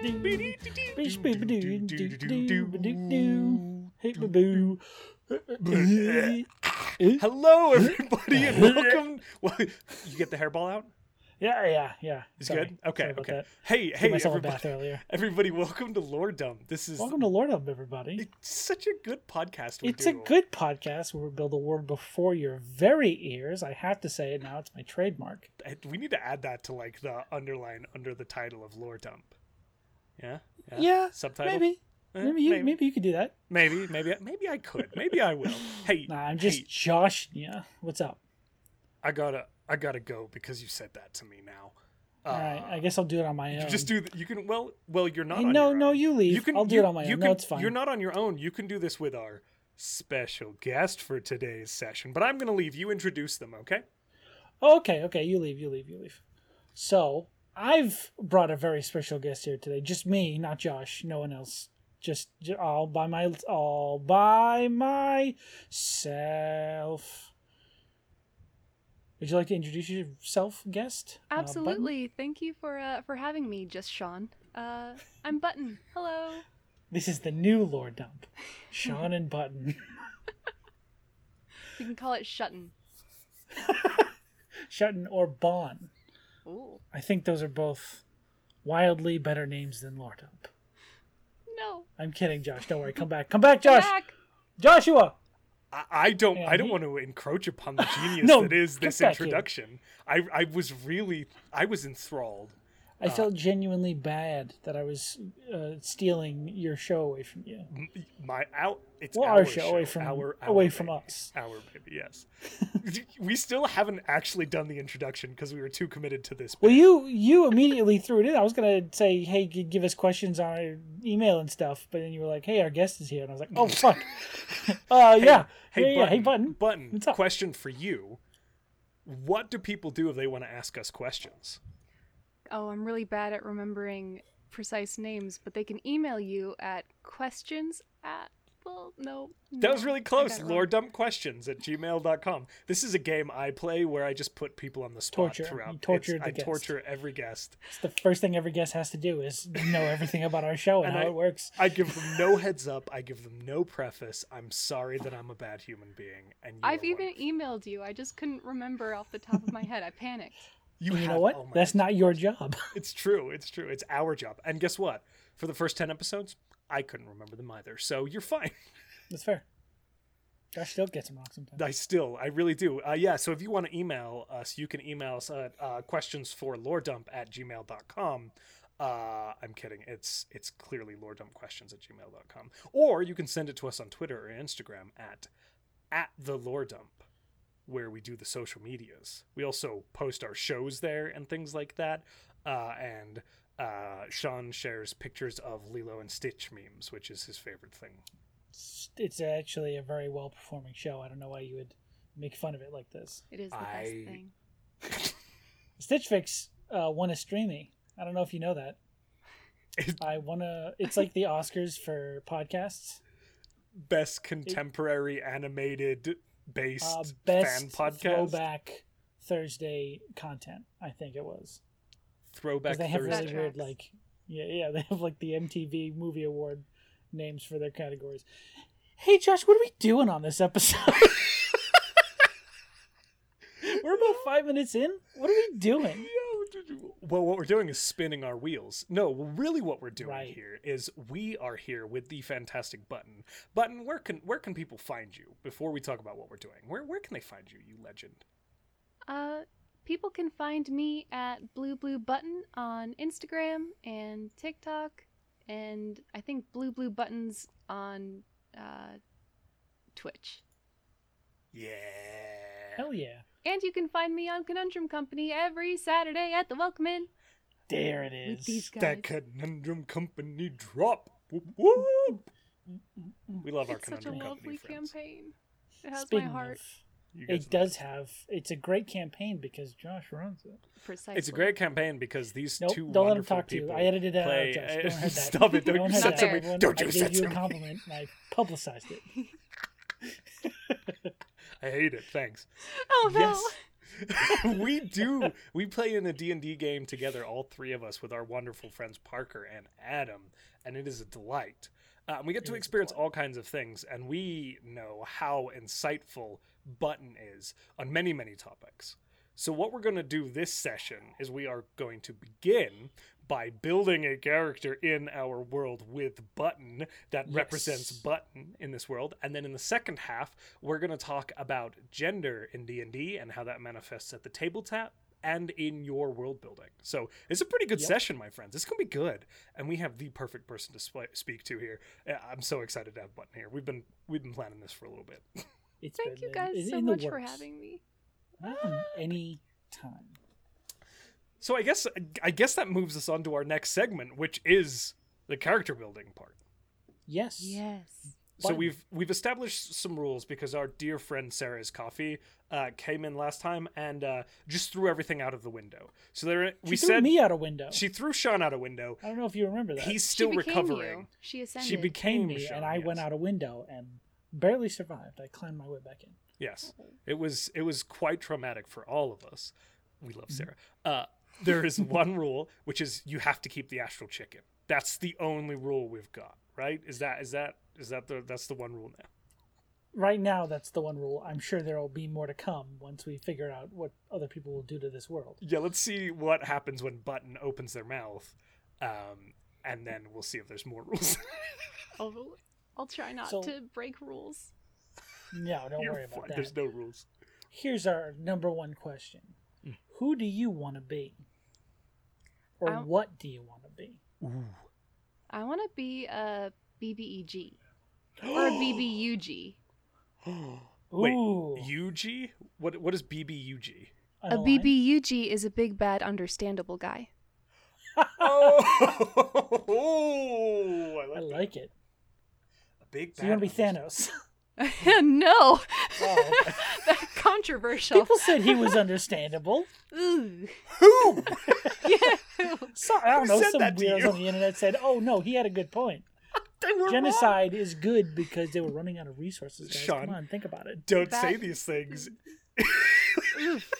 Hello, everybody, and welcome. Well, you get the hairball out. Yeah, yeah, yeah. It's Sorry. good. Okay, Sorry okay. Hey, hey, everybody, everybody, welcome to Lore Dump. This is Welcome to Lord of everybody. it's such a good podcast. It's a good podcast where we build a world before your very ears. I have to say it now. It's my trademark. We need to add that to like the underline under the title of Lore Dump. Yeah. Yeah, Subtitle. maybe. Eh, Maybe you, maybe. you could do that. maybe, maybe, maybe I could. Maybe I will. Hey, Nah, I'm just hey, Josh. Yeah, what's up? I gotta, I gotta go because you said that to me now. Uh, All right, I guess I'll do it on my own. just do. The, you can. Well, well, you're not. Hey, on no, no, own. you leave. You can. I'll do you, it on my own. Can, no, it's fine. You're not on your own. You can do this with our special guest for today's session. But I'm gonna leave. You introduce them, okay? Oh, okay, okay. You leave. You leave. You leave. So I've brought a very special guest here today. Just me, not Josh. No one else. Just, j- all by my all by myself. Would you like to introduce yourself, guest? Uh, Absolutely. Thank you for uh, for having me, just Sean. Uh, I'm Button. Hello. this is the new Lore Dump. Sean and Button. You can call it Shutton. Shutton or Bon. Ooh. I think those are both wildly better names than Lore Dump. No. I'm kidding, Josh. Don't worry. Come back. Come back, Josh. Back. Joshua. I, I don't. Yeah, I don't he- want to encroach upon the genius No, that is this back here. introduction. I, I was really. I was enthralled. I Uh, felt genuinely bad that I was uh, stealing your show away from you. My out. It's Well, our, our show, away from our, our away from us. Our baby, yes. we still haven't actually done the introduction because we were too committed to this. Well, you you immediately threw it in. I was gonna say, hey, give us questions on our email and stuff, but then you were like, hey, our guest is here, and I was like, oh fuck. uh, yeah, Hey, yeah, yeah. Hey, button. Button. What's up? Question for you: What do people do if they want to ask us questions? Oh, I'm really bad at remembering precise names, but they can email you at questions at. Well, no. That was really close. got it wrong. Lore dump questions at gmail.com. This is a game I play where I just put people on the spot Torture. throughout. You torture It's- the I guest. torture every guest. It's the first thing every guest has to do is know everything about our show and, And how I- it works. I give them no heads up. I give them no preface. I'm sorry that I'm a bad human being. And you I've even one. emailed you. I just couldn't remember off the top of my head. I panicked. You, you have- know what? oh That's not your job. It's true. It's true. It's our job. And guess what? For the first 10 episodes, I couldn't remember them either. So you're fine. That's fair. I still get some wrong sometimes. I still, I really do. Uh, yeah, so if you want to email us, you can email us at uh, questions for loredump at gmail.com. Uh, I'm kidding. It's it's clearly loredumpquestions at gmail.com. Or you can send it to us on Twitter or Instagram at at the loredump, where we do the social medias. We also post our shows there and things like that. Uh, and uh, Sean shares pictures of Lilo and Stitch memes, which is his favorite thing. It's- It's actually a very well performing show. I don't know why you would make fun of it like this. It is the I- best thing. Stitch Fix uh, won a Streamy. I don't know if you know that. I wanna. It's like the Oscars for podcasts. best contemporary animated based Uh, fan podcast throwback Thursday content. I think it was. throwback they have Thursday. really weird like. Yeah, yeah. They have like the MTV Movie Award names for their categories. Hey, Josh, what are we doing on this episode? We're about five minutes in. What are we doing? Well, what we're doing is spinning our wheels. No, really, what we're doing Right. here is we are here with the fantastic button. Button, where can where can people find you before we talk about what we're doing? Where where can they find you, you legend? Uh, people can find me at Blue Blue Button on Instagram and TikTok, and I think Blue Blue Buttons on uh, Twitch. Yeah. Hell yeah! And you can find me on Conundrum Company every Saturday at the Welcome Inn There it is. with these guys. That conundrum company drop. Whoop, whoop. We love our conundrum. Company. It's such a lovely friends. campaign. It has Speaking my heart. of, You guys it know. does have. It's a great campaign because Josh runs it. Precisely. It's a great campaign because these Nope, two don't let him wonderful talk to you. people I edited it play. out. Josh. Don't hurt that. Stop it! Don't, Don't you hurt censor that. me! Don't I you gave you a compliment and I publicized it. I hate it. Thanks. Oh no! Yes. we do. We play in a D&D game together, all three of us, with our wonderful friends Parker and Adam, and it is a delight. Uh, we get to It is a experience all kinds of things, and we know how insightful Button is on many, many topics. So, what we're going to do this session is we are going to begin by building a character in our world with Button that represents Button in this world, and then in the second half, we're going to talk about gender in D and D and how that manifests at the tabletop and in your world building. So it's a pretty good Yep. session, my friends. It's gonna be good, and we have the perfect person to sp- speak to here. Uh, I'm so excited to have Button here. We've been we've been planning this for a little bit. It's Thank been you guys in- so in the much for having me. Mm, Any time. So I guess I guess that moves us on to our next segment, which is the character building part. Yes. Yes. So Button. we've we've established some rules because our dear friend Sarah's coffee uh, came in last time and uh, just threw everything out of the window. So there She we threw said me out a window. she threw Sean out a window. I don't know if you remember that. He's still she became recovering. You. She ascended. She became me, Sean, and I went out a window and barely survived. I climbed my way back in. Yes, it was it was quite traumatic for all of us. We Mm-hmm. love Sarah. Uh, there is one rule, which is you have to keep the astral chicken. That's the only rule we've got. Right? Is that is that is that the that's the one rule now? Right now, that's the one rule. I'm sure there will be more to come once we figure out what other people will do to this world. Yeah. Let's see what happens when Button opens their mouth, um, and then we'll see if there's more rules. I'll, I'll try not So- to break rules. No, don't You're worry about fine. that. There's no rules. Here's our number one question Mm. Who do you want to be? Or I'm- what do you want to be? I want to be a BBEG or a BBUG. Wait, UG? What what is BBUG? A? BBUG is a big bad understandable guy. Oh, I I like, like it. a big. So you want to be Thanos? no, Oh, okay. that's controversial. People said he was understandable. Ooh. Who? Yeah. So, I don't Who know. said Some that weirdos on the internet said, "Oh no, he had a good point. They were wrong. Genocide is good because they were running out of resources." Guys. Sean. Come on, think about it. Don't say these things. Oof.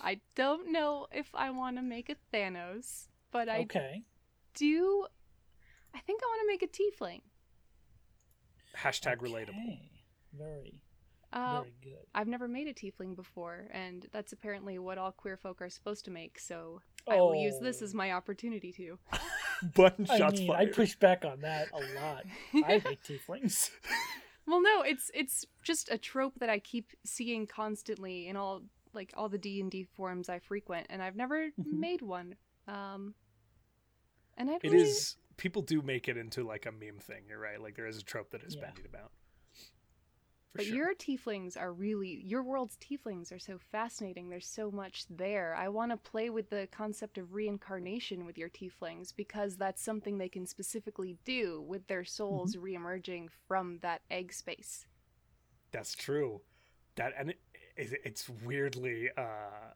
I don't know if I want to make a Thanos, but I Okay. do. I think I want to make a Tiefling. Hashtag relatable. Very, Uh, very good. I've never made a Tiefling before, and that's apparently what all queer folk are supposed to make. So I will use this Oh. as my opportunity to. Button I shots mean, I push back on that a lot. I hate tieflings. Well, no, it's it's just a trope that I keep seeing constantly in all like all the D and D forums I frequent, and I've never Mhm. made one. Um, and I It really, is. People do make it into like a meme thing. You're right. Like there is a trope that is Yeah. bandied about. But sure. your tieflings are really your world's tieflings are so fascinating. There's so much there. I want to play with the concept of reincarnation with your tieflings because that's something they can specifically do with their souls Mm-hmm. reemerging from that egg space. That's true. That and it, it, it's weirdly. uh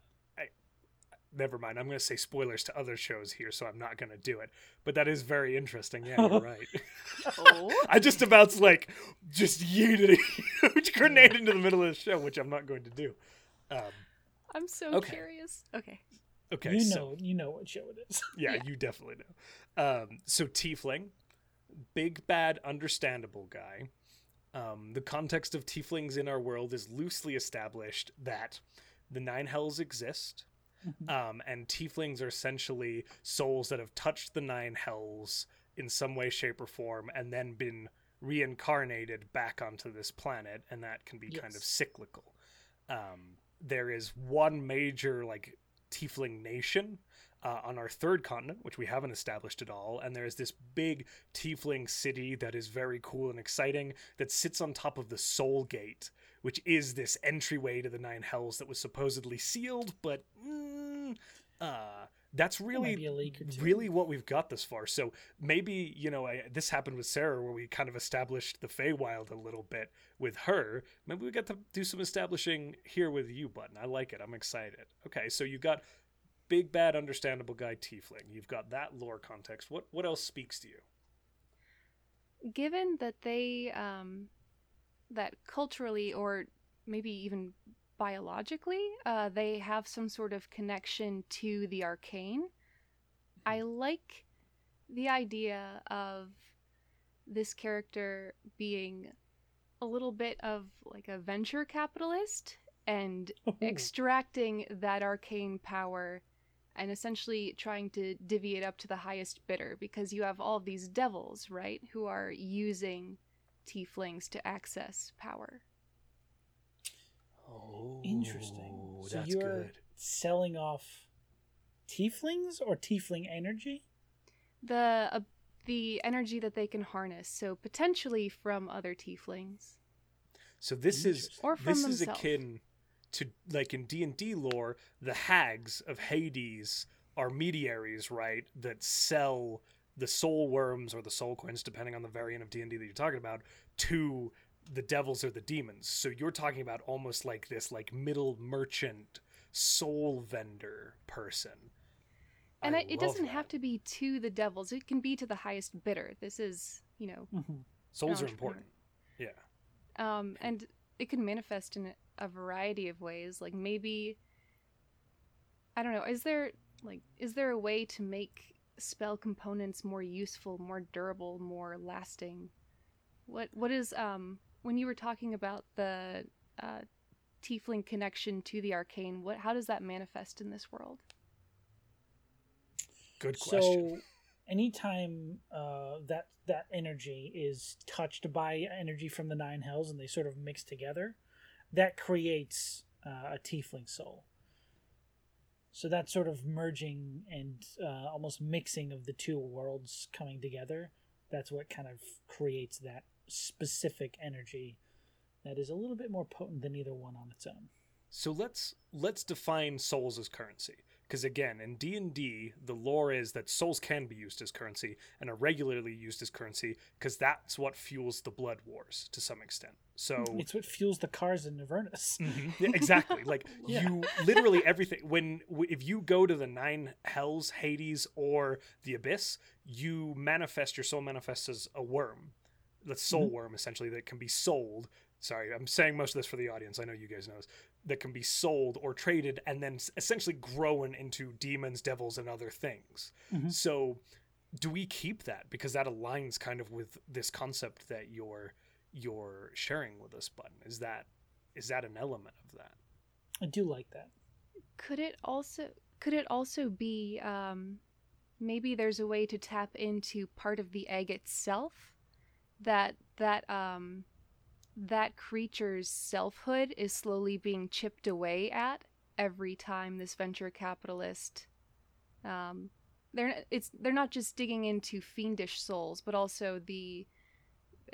Never mind. I'm going to say spoilers to other shows here, so I'm not going to do it. But that is very interesting. Yeah, you're right. Oh, I just about like just yeeted a huge grenade into the middle of the show, which I'm not going to do. Um, I'm so Okay. curious. Okay. okay, you so know, you know what show it is. yeah, Yeah. you definitely know. Um, so Tiefling, big bad, understandable guy. Um, the context of Tieflings in our world is loosely established that the Nine Hells exist, Mhm. um, and Tieflings are essentially souls that have touched the Nine Hells in some way, shape, or form, and then been reincarnated back onto this planet, and that can be kind of cyclical. Um, there is one major like Tiefling nation uh, on our third continent, which we haven't established at all, and there is this big Tiefling city that is very cool and exciting that sits on top of the Soul Gate, which is this entryway to the Nine Hells that was supposedly sealed, but mm, uh, that's really be a leak or two. really what we've got this far. So maybe you know I, this happened with Sarah, where we kind of established the Feywild a little bit with her. Maybe we got to do some establishing here with you, Button. I like it. I'm excited. Okay, so you got big bad understandable guy Tiefling. You've got that lore context. What what else speaks to you? Given that they um that culturally or maybe even biologically. Uh, they have some sort of connection to the arcane. I like the idea of this character being a little bit of like a venture capitalist and extracting that arcane power and essentially trying to divvy it up to the highest bidder because you have all these devils, right, who are using tieflings to access power. Oh, Interesting. So that's you're good. selling off tieflings or tiefling energy? The uh, the energy that they can harness, so potentially from other tieflings So this is or from this is akin to like in D and D lore, the hags of Hades are mediaries, right? That sell the soul worms or the soul coins, depending on the variant of D and D that you're talking about, to the devils or the demons. So you're talking about almost like this like middle merchant soul vendor person. and I it, it doesn't have to be to the devils; it can be to the highest bidder. This is, you know, Mm-hmm. Souls are important. Yeah. um, and it can manifest in a variety of ways. Like maybe, I don't know. Is there like is there a way to make spell components more useful, more durable, more lasting? What what is um when you were talking about the uh, tiefling connection to the arcane? What how does that manifest in this world? Good question. So, anytime uh, that that energy is touched by energy from the nine hells and they sort of mix together, that creates uh, a tiefling soul. So that sort of merging and uh, almost mixing of the two worlds coming together, that's what kind of creates that specific energy that is a little bit more potent than either one on its own. So let's let's define souls as currency. Because again, in D and D, the lore is that souls can be used as currency and are regularly used as currency because that's what fuels the blood wars to some extent. So It's what fuels the cars in Avernus. Mhm. Yeah, exactly. Like Yeah. you literally everything when if you go to the nine hells, Hades or the abyss, you manifest your soul manifests as a worm. The soul worm essentially that can be sold. Sorry, I'm saying most of this for the audience. I know you guys know this. That can be sold or traded and then essentially grown into demons, devils, and other things. Mhm. So, do we keep that because that aligns kind of with this concept that you're you're sharing with us, button? Is that is that an element of that? I do like that. Could it also could it also be um, maybe there's a way to tap into part of the egg itself that that um, that creature's selfhood is slowly being chipped away at every time this venture capitalist um, they're it's they're not just digging into fiendish souls but also the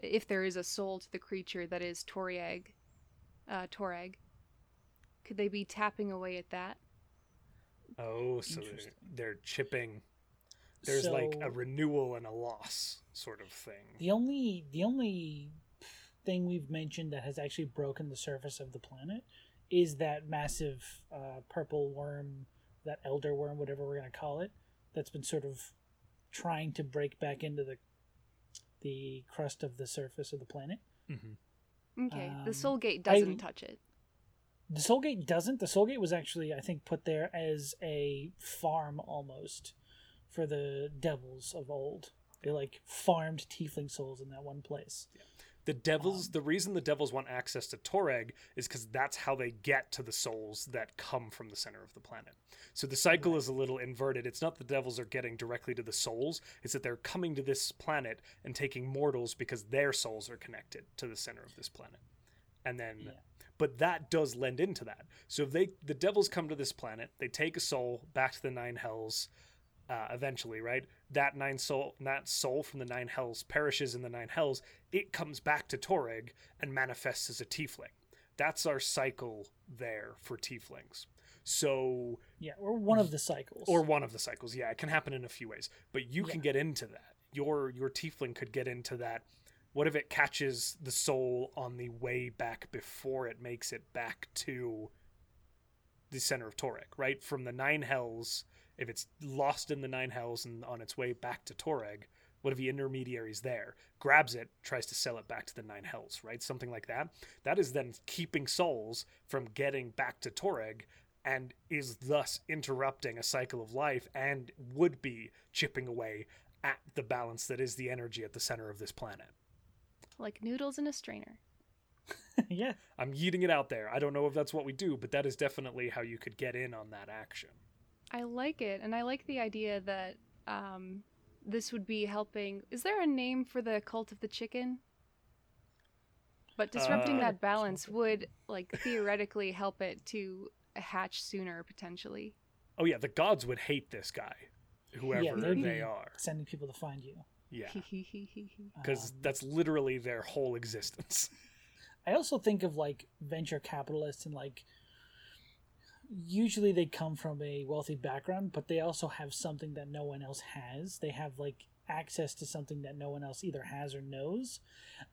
if there is a soul to the creature that is Toreg uh, Toreg could they be tapping away at that Oh, so they're, they're chipping. There's like a renewal and a loss sort of thing. The only the only thing we've mentioned that has actually broken the surface of the planet is that massive uh, purple worm, that elder worm, whatever we're gonna call it, that's been sort of trying to break back into the the crust of the surface of the planet. Mm-hmm. Okay, Um, the Soul Gate doesn't touch it. The Soulgate doesn't. The Soulgate was actually, I think, put there as a farm almost for the devils of old. They like farmed tiefling souls in that one place. The devils, um, the reason the devils want access to Toreg is because that's how they get to the souls that come from the center of the planet. So the cycle is a little inverted. It's not the devils are getting directly to the souls, it's that they're coming to this planet and taking mortals because their souls are connected to the center of this planet. And then Yeah. but that does lend into that. So if they the devils come to this planet, they take a soul back to the nine hells uh, eventually, right? That nine soul, that soul from the nine hells perishes in the nine hells. It comes back to Toreg and manifests as a tiefling. That's our cycle there for tieflings. So, Yeah, or one of the cycles. or one of the cycles, yeah, it can happen in a few ways. But you can get into that. Your your tiefling could get into that. What if it catches the soul on the way back before it makes it back to the center of Toreg, right? From the nine hells, if it's lost in the nine hells and on its way back to Toreg, What if the intermediary's there, grabs it, tries to sell it back to the Nine Hells, right? Something like that. That is then keeping souls from getting back to Toreg and is thus interrupting a cycle of life and would be chipping away at the balance that is the energy at the center of this planet. Like noodles in a strainer. yeah. I'm yeeting it out there. I don't know if that's what we do, but that is definitely how you could get in on that action. I like it, and I like the idea that um, this would be helping. Is there a name for the cult of the chicken? But disrupting Uh, that balance would, like, theoretically help it to hatch sooner, potentially. Oh yeah, the gods would hate this guy, whoever they'd they are. Sending people to find you. Yeah, Um, because that's literally their whole existence. I also think of like venture capitalists and like usually they come from a wealthy background, but they also have something that no one else has. They have like access to something that no one else either has or knows.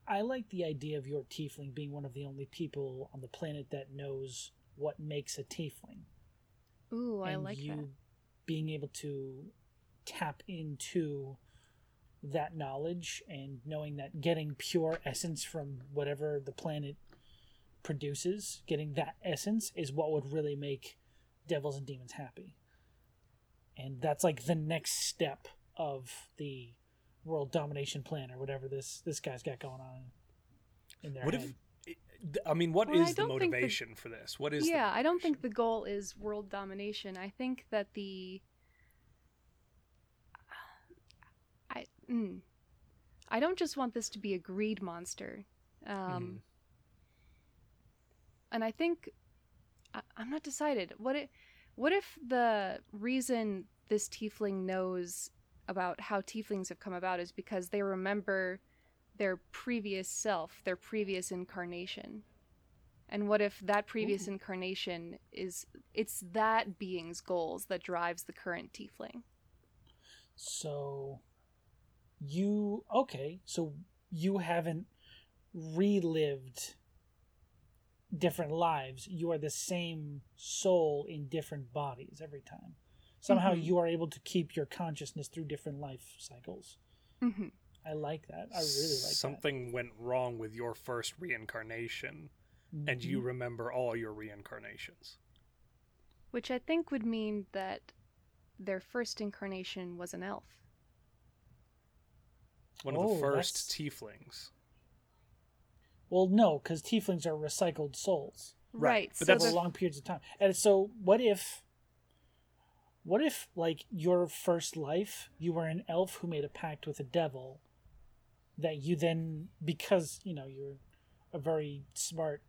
I like the idea of your tiefling being one of the only people on the planet that knows what makes a tiefling. Ooh, I like you that. being able to tap into that knowledge and knowing that getting pure essence from whatever the planet produces, getting that essence is what would really make devils and demons happy. And that's like the next step of the world domination plan or whatever this this guy's got going on in their What head. if? I mean, what is Well, I the don't the- motivation for this? What is? yeah, I don't think the goal is world domination. I think that the I mm, I don't just want this to be a greed monster. Um Mhm. And I think I, I'm not decided. What it what if the reason this tiefling knows about how tieflings have come about is because they remember their previous self, their previous incarnation. And what if that previous Ooh. incarnation is it's that being's goals that drives the current tiefling? So you okay, so you haven't relived different lives. You are the same soul in different bodies every time. Somehow Mhm. you are able to keep your consciousness through different life cycles. Mm-hmm. I like that. I really like that. something went wrong with your first reincarnation, that. and you Mhm. remember all your reincarnations. Which I think would mean that their first incarnation was an elf. One of Oh, the first that's- tieflings. Well, no, because tieflings are recycled souls Right, Right. but so that's- over long periods of time. And so, what if, what if, like your first life, you were an elf who made a pact with a devil, that you then, because you know you're a very smart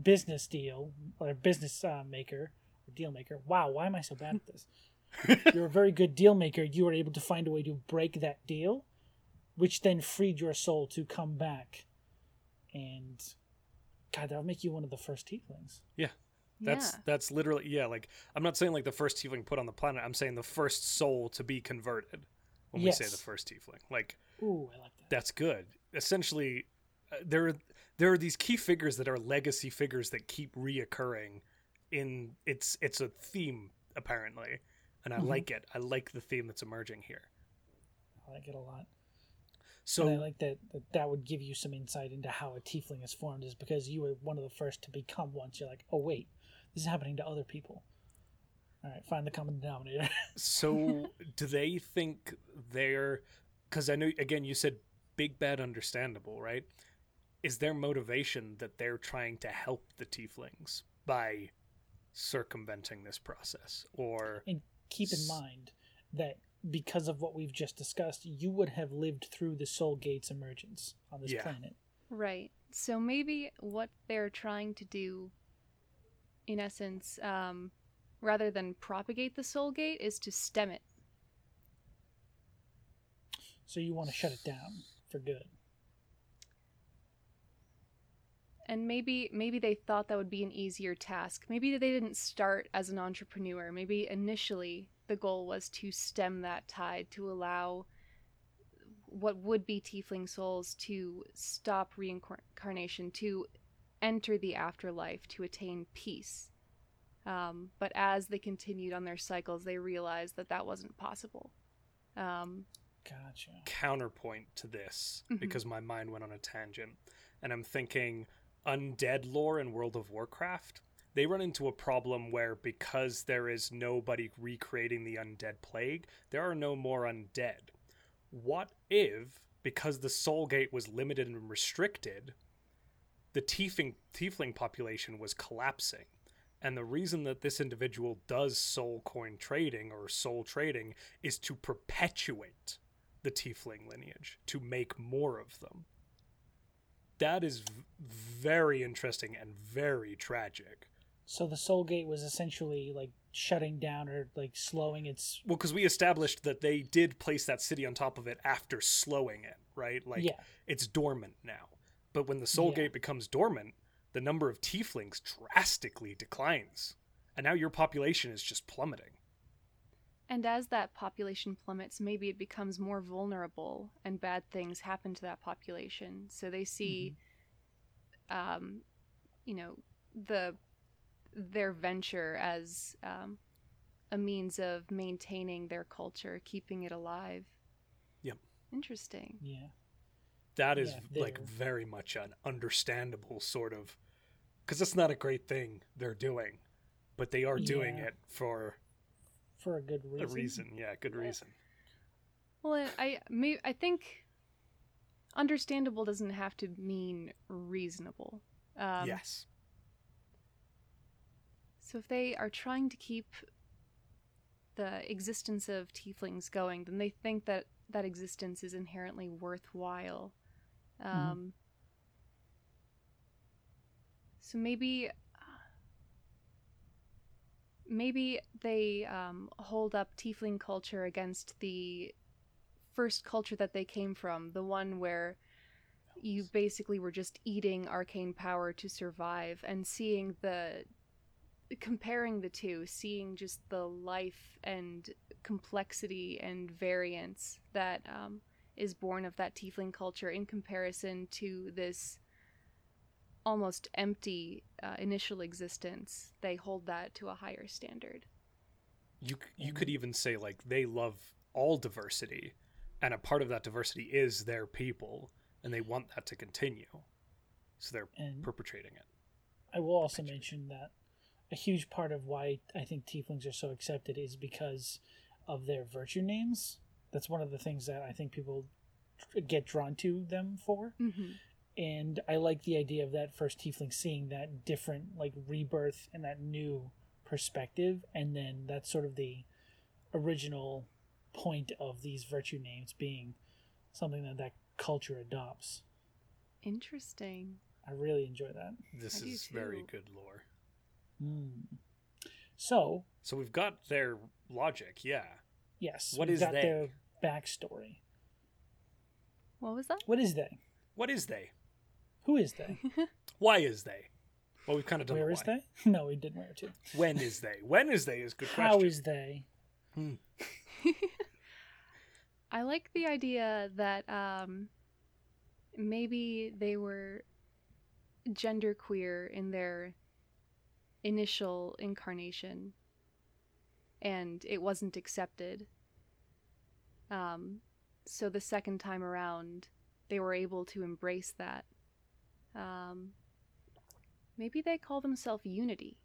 business deal or business uh, maker or deal maker. Wow, why am I so bad at this? you're a very good deal maker. You were able to find a way to break that deal, which then freed your soul to come back, and God, that'll make you one of the first tieflings. Yeah. That's yeah. that's literally yeah. Like I'm not saying like the first tiefling put on the planet. I'm saying the first soul to be converted. When we say the first tiefling, like Ooh, I like that. that's good. Essentially, uh, there are, there are these key figures that are legacy figures that keep reoccurring. In it's it's a theme apparently, and I Mhm. like it. I like the theme that's emerging here. I like it a lot. So and I like that, that that would give you some insight into how a tiefling is formed, is because you were one of the first to become one. So you're like, oh wait, this is happening to other people. All right, find the common denominator. So, do they think they're? Because I know again, you said big bad understandable, right? Is their motivation that they're trying to help the tieflings by circumventing this process, or and keep in mind that because of what we've just discussed, you would have lived through the Soul Gate's emergence on this Yeah. planet. Right. So maybe what they're trying to do, in essence, um, rather than propagate the soul gate, is to stem it. So you want to shut it down for good. And maybe maybe they thought that would be an easier task. Maybe they didn't start as an entrepreneur. Maybe initially the goal was to stem that tide to allow what would be tiefling souls to stop reincarnation, to enter the afterlife, to attain peace. Um, but as they continued on their cycles, they realized that that wasn't possible. Um, Gotcha. counterpoint to this Mhm. because my mind went on a tangent and I'm thinking undead lore in World of Warcraft. They run into a problem where because there is nobody recreating the undead plague, there are no more undead. What if, because the soul gate was limited and restricted, the tiefling, tiefling population was collapsing? And the reason that this individual does soul coin trading or soul trading is to perpetuate the tiefling lineage to make more of them. That is v- very interesting and very tragic. So the Soul Gate was essentially like shutting down or like slowing its. Well, because we established that they did place that city on top of it after slowing it, right? Like yeah. it's dormant now. But when the soul Yeah. gate becomes dormant, the number of tieflings drastically declines. And now your population is just plummeting. And as that population plummets, maybe it becomes more vulnerable and bad things happen to that population. So they see, um, you know, the their venture as um, a means of maintaining their culture, keeping it alive. Yep. Interesting. Yeah. That is Yeah, like very much an understandable sort of because it's not a great thing they're doing, but they are doing Yeah. it for For a good reason. a reason. Yeah, good reason. Well, and I may, I think understandable doesn't have to mean reasonable. Um, yes. So if they are trying to keep the existence of tieflings going, then they think that that existence is inherently worthwhile. Um, So maybe, maybe they um, hold up tiefling culture against the first culture that they came from, the one where you basically were just eating arcane power to survive and seeing the comparing the two seeing just the life and complexity and variance that um, is born of that tiefling culture in comparison to this almost empty uh, initial existence they hold that to a higher standard You you could even say like they love all diversity, and a part of that diversity is their people, and they want that to continue. So they're And perpetrating it. I will also mention that a huge part of why I think tieflings are so accepted is because of their virtue names. That's one of the things that I think people get drawn to them for. mm-hmm. And I like the idea of that first tiefling seeing that different like rebirth and that new perspective, and then that's sort of the original point of these virtue names being something that that culture adopts. interesting I really enjoy that. This I do is very good lore. Mm. So So we've got their logic, yeah. Yes. What we've is got they? their backstory. what was that What is they? What is they? Who is they? Why is they? Well, we've kind of done Where the is why. they? No, we did where to. When is they? When is they is a good How question. is they? I like the idea that um, maybe they were genderqueer in their initial incarnation and it wasn't accepted. Um, so the second time around, they were able to embrace that. Um, maybe they call themselves Unity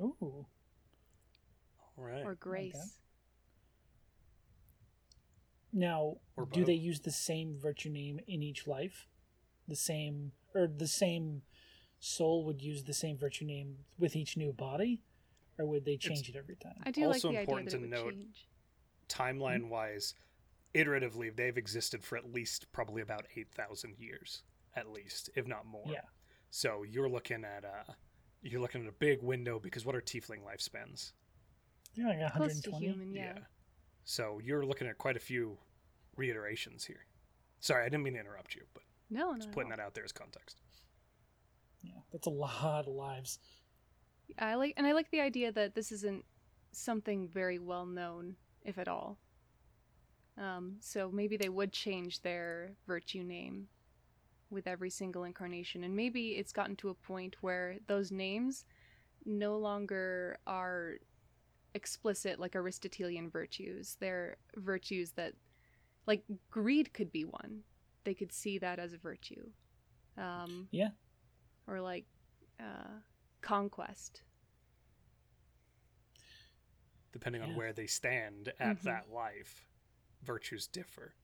Ooh. All right. or Grace. Now, Or do they use the same virtue name in each life? The same, or the same soul would use the same virtue name with each new body, or would they change it every time? I do like Also the idea important that it to would note- change. Timeline wise, iteratively, they've existed for at least probably about 8,000 years, at least, if not more. Yeah. So you're looking at a. You're looking at a big window because what are tiefling lifespans? They're like Close to 120. human, yeah. So you're looking at quite a few reiterations here. Sorry, I didn't mean to interrupt you, but No, no, just putting no. that out there as context. Yeah, that's a lot of lives. I like, and I like the idea that this isn't something very well known, if at all. Um, so maybe they would change their virtue name with every single incarnation, and maybe it's gotten to a point where those names no longer are explicit like Aristotelian virtues. They're virtues that like greed could be one. They could see that as a virtue. Um, Yeah. Or like uh, conquest. depending on where they stand at Mhm. that life, virtues differ.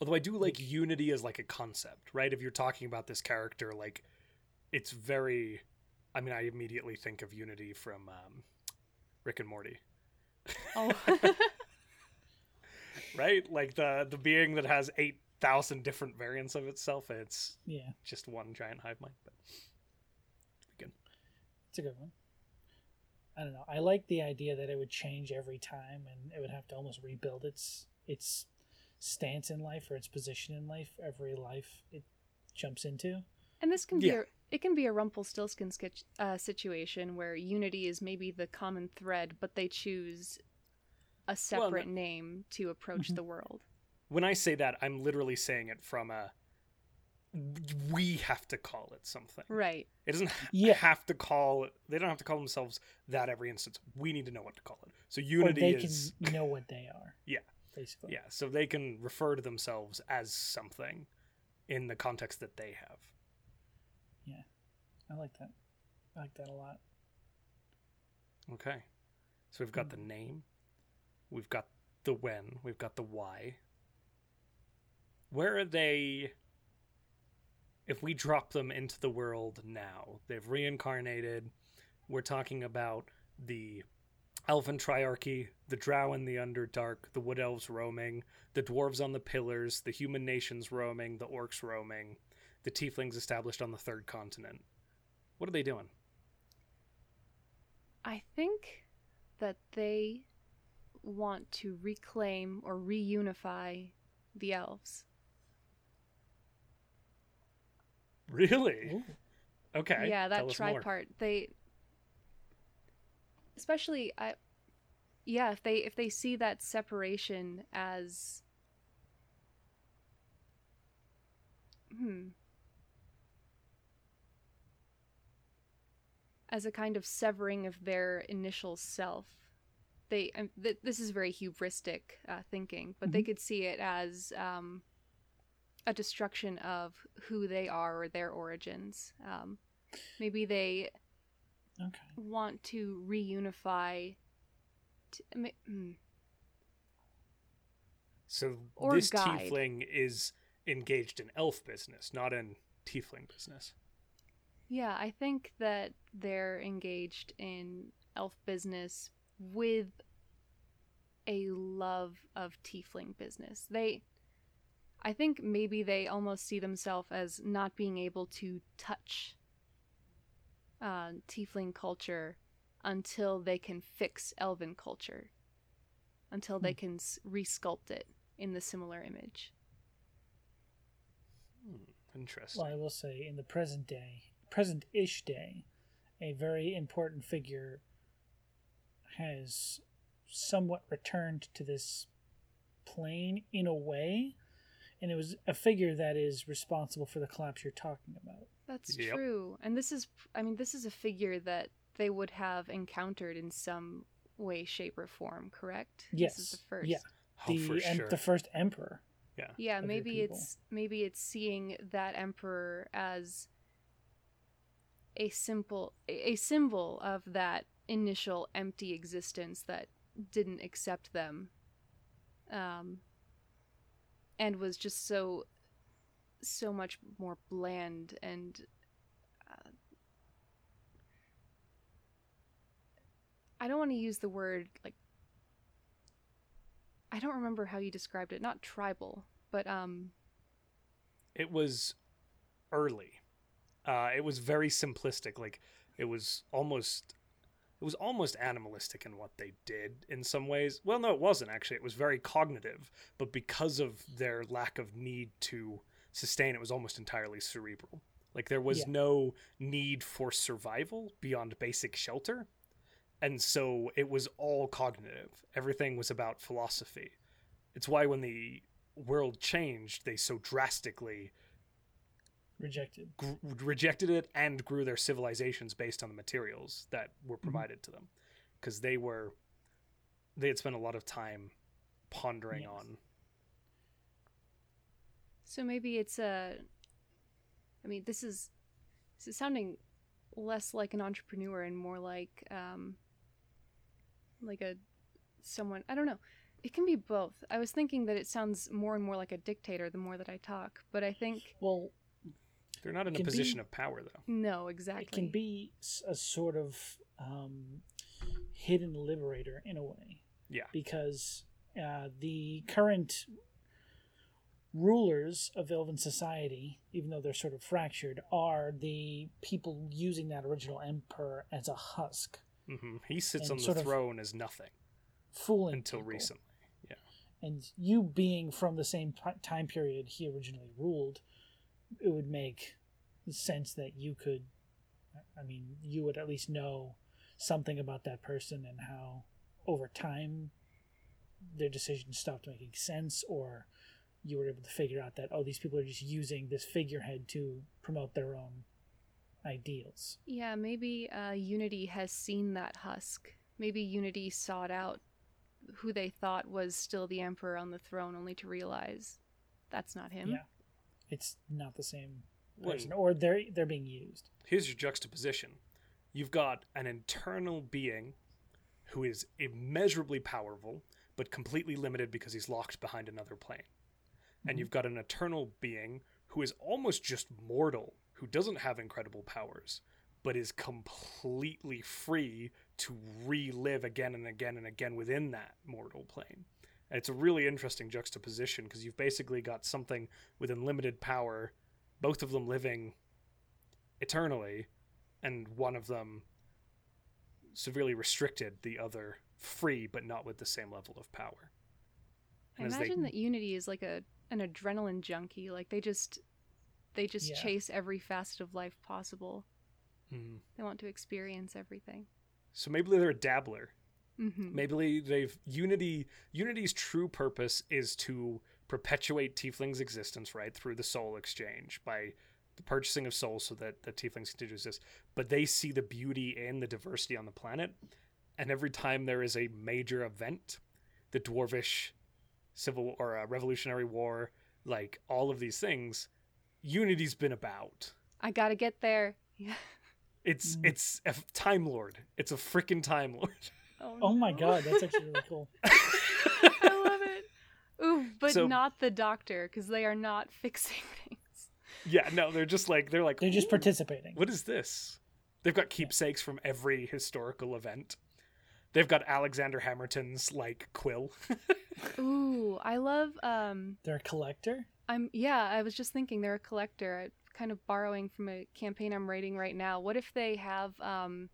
Although I do like unity as like a concept, right? If you're talking about this character, like it's very. I mean, I immediately think of unity from um, Rick and Morty, Oh, right? Like the the being that has eight thousand different variants of itself, it's Yeah, just one giant hive mind. But it's a good one. I don't know. I like the idea that it would change every time, and it would have to almost rebuild its its stance in life or its position in life every life it jumps into. and this can be Yeah. a, it can be a Rumpelstiltskin sketch, uh, situation where unity is maybe the common thread, but they choose a separate name to approach Mhm. the world. when I say that, I'm literally saying it from a. We have to call it something. Right. It doesn't ha- Yeah. have to call. They don't have to call themselves that every instance. We need to know what to call it. So Or unity they is can know what they are. Yeah. Basically. yeah. So they can refer to themselves as something in the context that they have. Yeah, I like that. I like that a lot. Okay. So we've got the mm. name, we've got the when, we've got the why. Where are they? If we drop them into the world now, they've reincarnated. We're talking about the Elven Triarchy, the Drow in the Underdark, the Wood Elves roaming, the Dwarves on the Pillars, the Human Nations roaming, the Orcs roaming, the Tieflings established on the Third Continent. What are they doing? I think that they want to reclaim or reunify the elves. Really? Ooh. Okay. yeah, that tell us more. tripart. They especially I yeah, if they if they see that separation as hmm as a kind of severing of their initial self. They th- this is very hubristic uh, thinking, but they Mhm. could see it as um, a destruction of who they are or their origins. Um, maybe they Okay. want to reunify. T- I mean, hmm. So Or this guide. tiefling is engaged in elf business, not in tiefling business. Yeah, I think that they're engaged in elf business with a love of tiefling business. They I think maybe they almost see themselves as not being able to touch uh, tiefling culture until they can fix elven culture, until they can s- resculpt it in the similar image. Hmm, interesting. Well, I will say, in the present day, present-ish day, a very important figure has somewhat returned to this plane in a way, and it was a figure that is responsible for the collapse you're talking about. That's Yep. true. And this is, I mean, this is a figure that they would have encountered in some way, shape, or form, correct? Yes. This is the first. Yeah. oh, the for em- sure. the first emperor. yeah. Yeah, maybe it's maybe it's seeing that emperor as a simple a a symbol of that initial empty existence that didn't accept them um and was just so so much more bland and uh, I don't want to use the word like I don't remember how you described it. Not tribal, but um It was early. Uh, it was very simplistic. Like it was almost, it was almost animalistic in what they did in some ways. Well, no, it wasn't actually. It was very cognitive, but because of their lack of need to sustain, it was almost entirely cerebral. Like there was Yeah. no need for survival beyond basic shelter. And so it was all cognitive. Everything was about philosophy. It's why when the world changed, they so drastically Rejected. gr- rejected it and grew their civilizations based on the materials that were provided to them because they were they had spent a lot of time pondering Yes. on So maybe it's a. I mean, this is this is sounding less like an entrepreneur and more like um, like a someone. I don't know. It can be both. I was thinking that it sounds more and more like a dictator the more that I talk, but I think Well, They're not in a position be- of power though. no, exactly. it can be a sort of um, hidden liberator in a way. Yeah. Because uh, the current rulers of Elven society, even though they're sort of fractured, are the people using that original emperor as a husk, Mm-hmm. He sits on the throne as nothing fooling until people. recently. Yeah. And you being from the same time period he originally ruled, it would make sense that you could, I mean, you would at least know something about that person and how over time their decisions stopped making sense or you were able to figure out that oh these people are just using this figurehead to promote their own ideals Yeah, maybe uh, Unity has seen that husk. Maybe Unity sought out who they thought was still the Emperor on the throne, only to realize that's not him. yeah it's not the same person or they're they're being used. Here's your juxtaposition. You've got an internal being who is immeasurably powerful but completely limited because he's locked behind another plane. And Mhm. you've got an eternal being who is almost just mortal who doesn't have incredible powers but is completely free to relive again and again and again within that mortal plane and it's a really interesting juxtaposition because you've basically got something with unlimited power both of them living eternally, and one of them severely restricted, the other free, but not with the same level of power. I And as they- imagine that Unity is like a an adrenaline junkie. Like they just they just Yeah. chase every facet of life possible. Mhm. They want to experience everything. So maybe they're a dabbler. Hmm Maybe they've Unity. Unity's true purpose is to perpetuate Tiefling's existence, right, through the soul exchange by the purchasing of souls, so that the Tieflings continue to exist. But they see the beauty in the diversity on the planet, and every time there is a major event, the Dwarvish civil or a Revolutionary War, like all of these things, Unity's been about. I gotta get there. Yeah. It's Mm. it's a time lord. It's a freaking time lord. oh my no. god that's actually really cool I love it. Ooh, but So- not the doctor, because they are not fixing things. yeah, no, they're just like they're like they're just participating What is this? They've got keepsakes from every historical event. They've got Alexander Hamilton's like quill. Ooh, I love um they're a collector I'm yeah, I was just thinking they're a collector, uh, kind of borrowing from a campaign I'm writing right now. What if they have um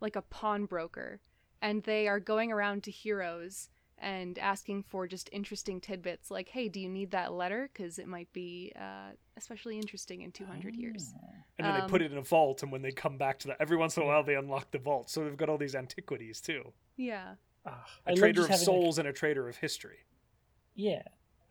like a pawnbroker and they are going around to heroes and asking for just interesting tidbits like, "Hey, do you need that letter cuz it might be uh especially interesting in 200 years." Oh. And then they put Um, it in a vault, and when they come back to that, every once in a while they unlock the vault. So they've got all these antiquities too. Yeah. Ah, A I trader of having, like- souls and a trader of history. Yeah.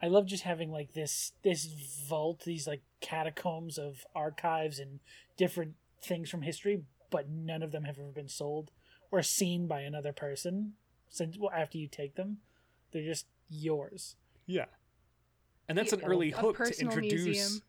I love just having like this this vault, these like catacombs of archives and different things from history, but none of them have ever been sold or seen by another person since well, after you take them. They're just yours. Yeah. And that's Yeah, an early hook to introduce. museum.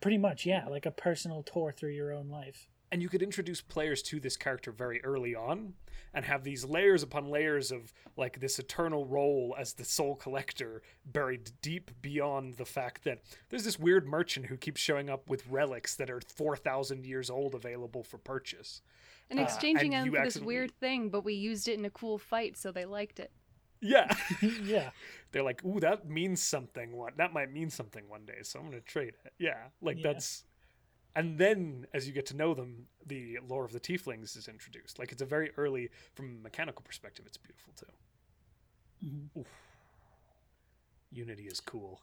Pretty much, yeah, like a personal tour through your own life. and you could introduce players to this character very early on and have these layers upon layers of like this eternal role as the soul collector buried deep beyond the fact that there's this weird merchant who keeps showing up with relics that are 4000 years old available for purchase And Uh, exchanging and them you for this weird thing, but we used it in a cool fight, so they liked it. yeah yeah. they're like ooh that means something one that might mean something one day so i'm gonna trade it yeah like Yeah. that's and then as you get to know them the lore of the tieflings is introduced like it's a very early from a mechanical perspective it's beautiful too Mhm. unity is cool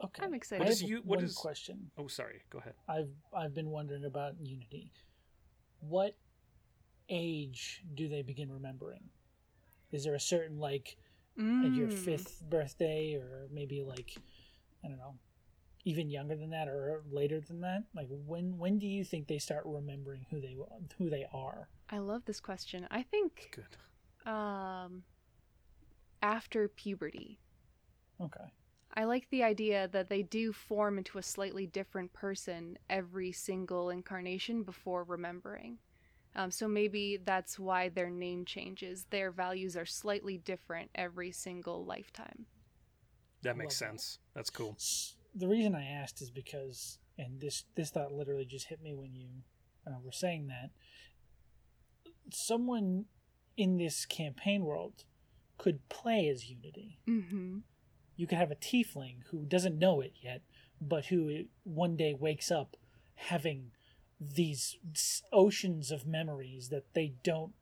Okay. I'm excited. What is have you- what one is- question. oh sorry go ahead I've I've been wondering about Unity. What age do they begin remembering? Is there a certain like at your Mm. fifth birthday, or maybe like I don't know, even younger than that, or later than that? Like when when do you think they start remembering who they who they are? I love this question. I think good um after puberty. Okay. I like the idea that they do form into a slightly different person every single incarnation before remembering. Um, so maybe that's why their name changes. Their values are slightly different every single lifetime. That makes Love that. sense. That's cool. The reason I asked is because, and this this thought literally just hit me when you uh, were saying that. Someone in this campaign world could play as Unity. Mm-hmm. You could have a tiefling who doesn't know it yet, but who one day wakes up having these oceans of memories that they don't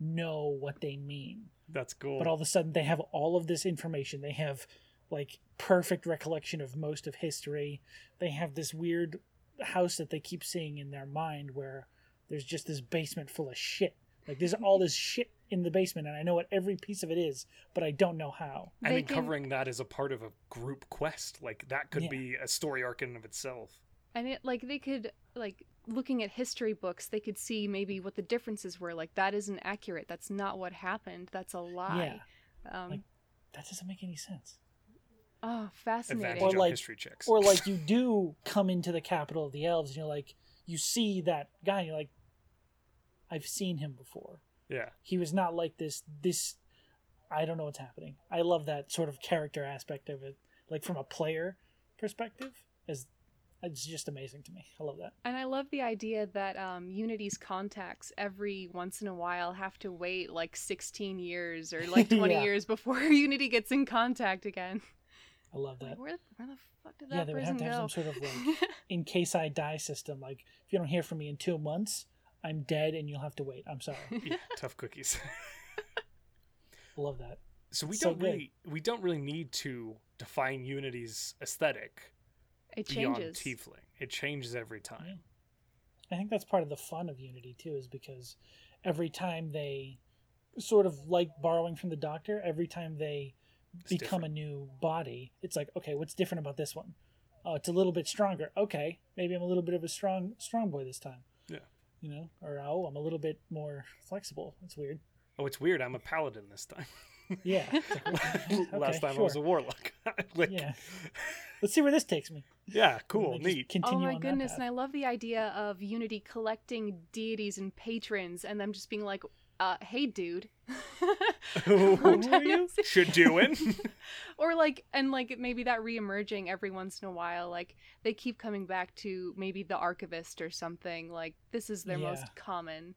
know what they mean. That's cool. But all of a sudden, they have all of this information. They have like perfect recollection of most of history. They have this weird house that they keep seeing in their mind where there's just this basement full of shit. Like there's all this shit in the basement, and I know what every piece of it is, but I don't know how. and They then can- covering that as a part of a group quest, like that could Yeah. be a story arc in and of itself. And it like they could like looking at history books, they could see maybe what the differences were. Like that isn't accurate. That's not what happened. That's a lie. Um, Like- That doesn't make any sense. oh, fascinating. Advantage Or on like- history checks. Or like you do come into the capital of the elves, and you're like, you see that guy, and you're like, I've seen him before. yeah. he was not like this this i don't know what's happening i love that sort of character aspect of it like from a player perspective is it's just amazing to me i love that And I love the idea that um, Unity's contacts every once in a while have to wait like 16 years or like 20 Yeah. years before Unity gets in contact again. i love that Like, where, where the fuck did that yeah that they would have person to have go? some sort of like in case i die system like if you don't hear from me in two months i'm dead and you'll have to wait i'm sorry Yeah, tough cookies. i love that so we So don't good. really we don't really need to define Unity's aesthetic it changes. tiefling. It changes every time. Yeah. I think that's part of the fun of Unity too, is because every time they sort of like borrowing from the Doctor, every time they It's become different. a new body, it's like, okay, what's different about this one? Oh, it's a little bit stronger. Okay, maybe I'm a little bit of a strong strong boy this time. Yeah. You know, or oh, I'm a little bit more flexible. It's weird. Oh, it's weird. I'm a paladin this time. Yeah. It's okay, Last time I was a warlock. like, Yeah. Let's see where this takes me. yeah, cool, they just neat. Oh Continue my on that goodness, and I love the idea of Unity collecting deities and patrons and them just being like, uh, hey dude. Who Long are you? see. Should doing. or like and like maybe that re-emerging every once in a while like they keep coming back to maybe the archivist or something like this is their Yeah. most common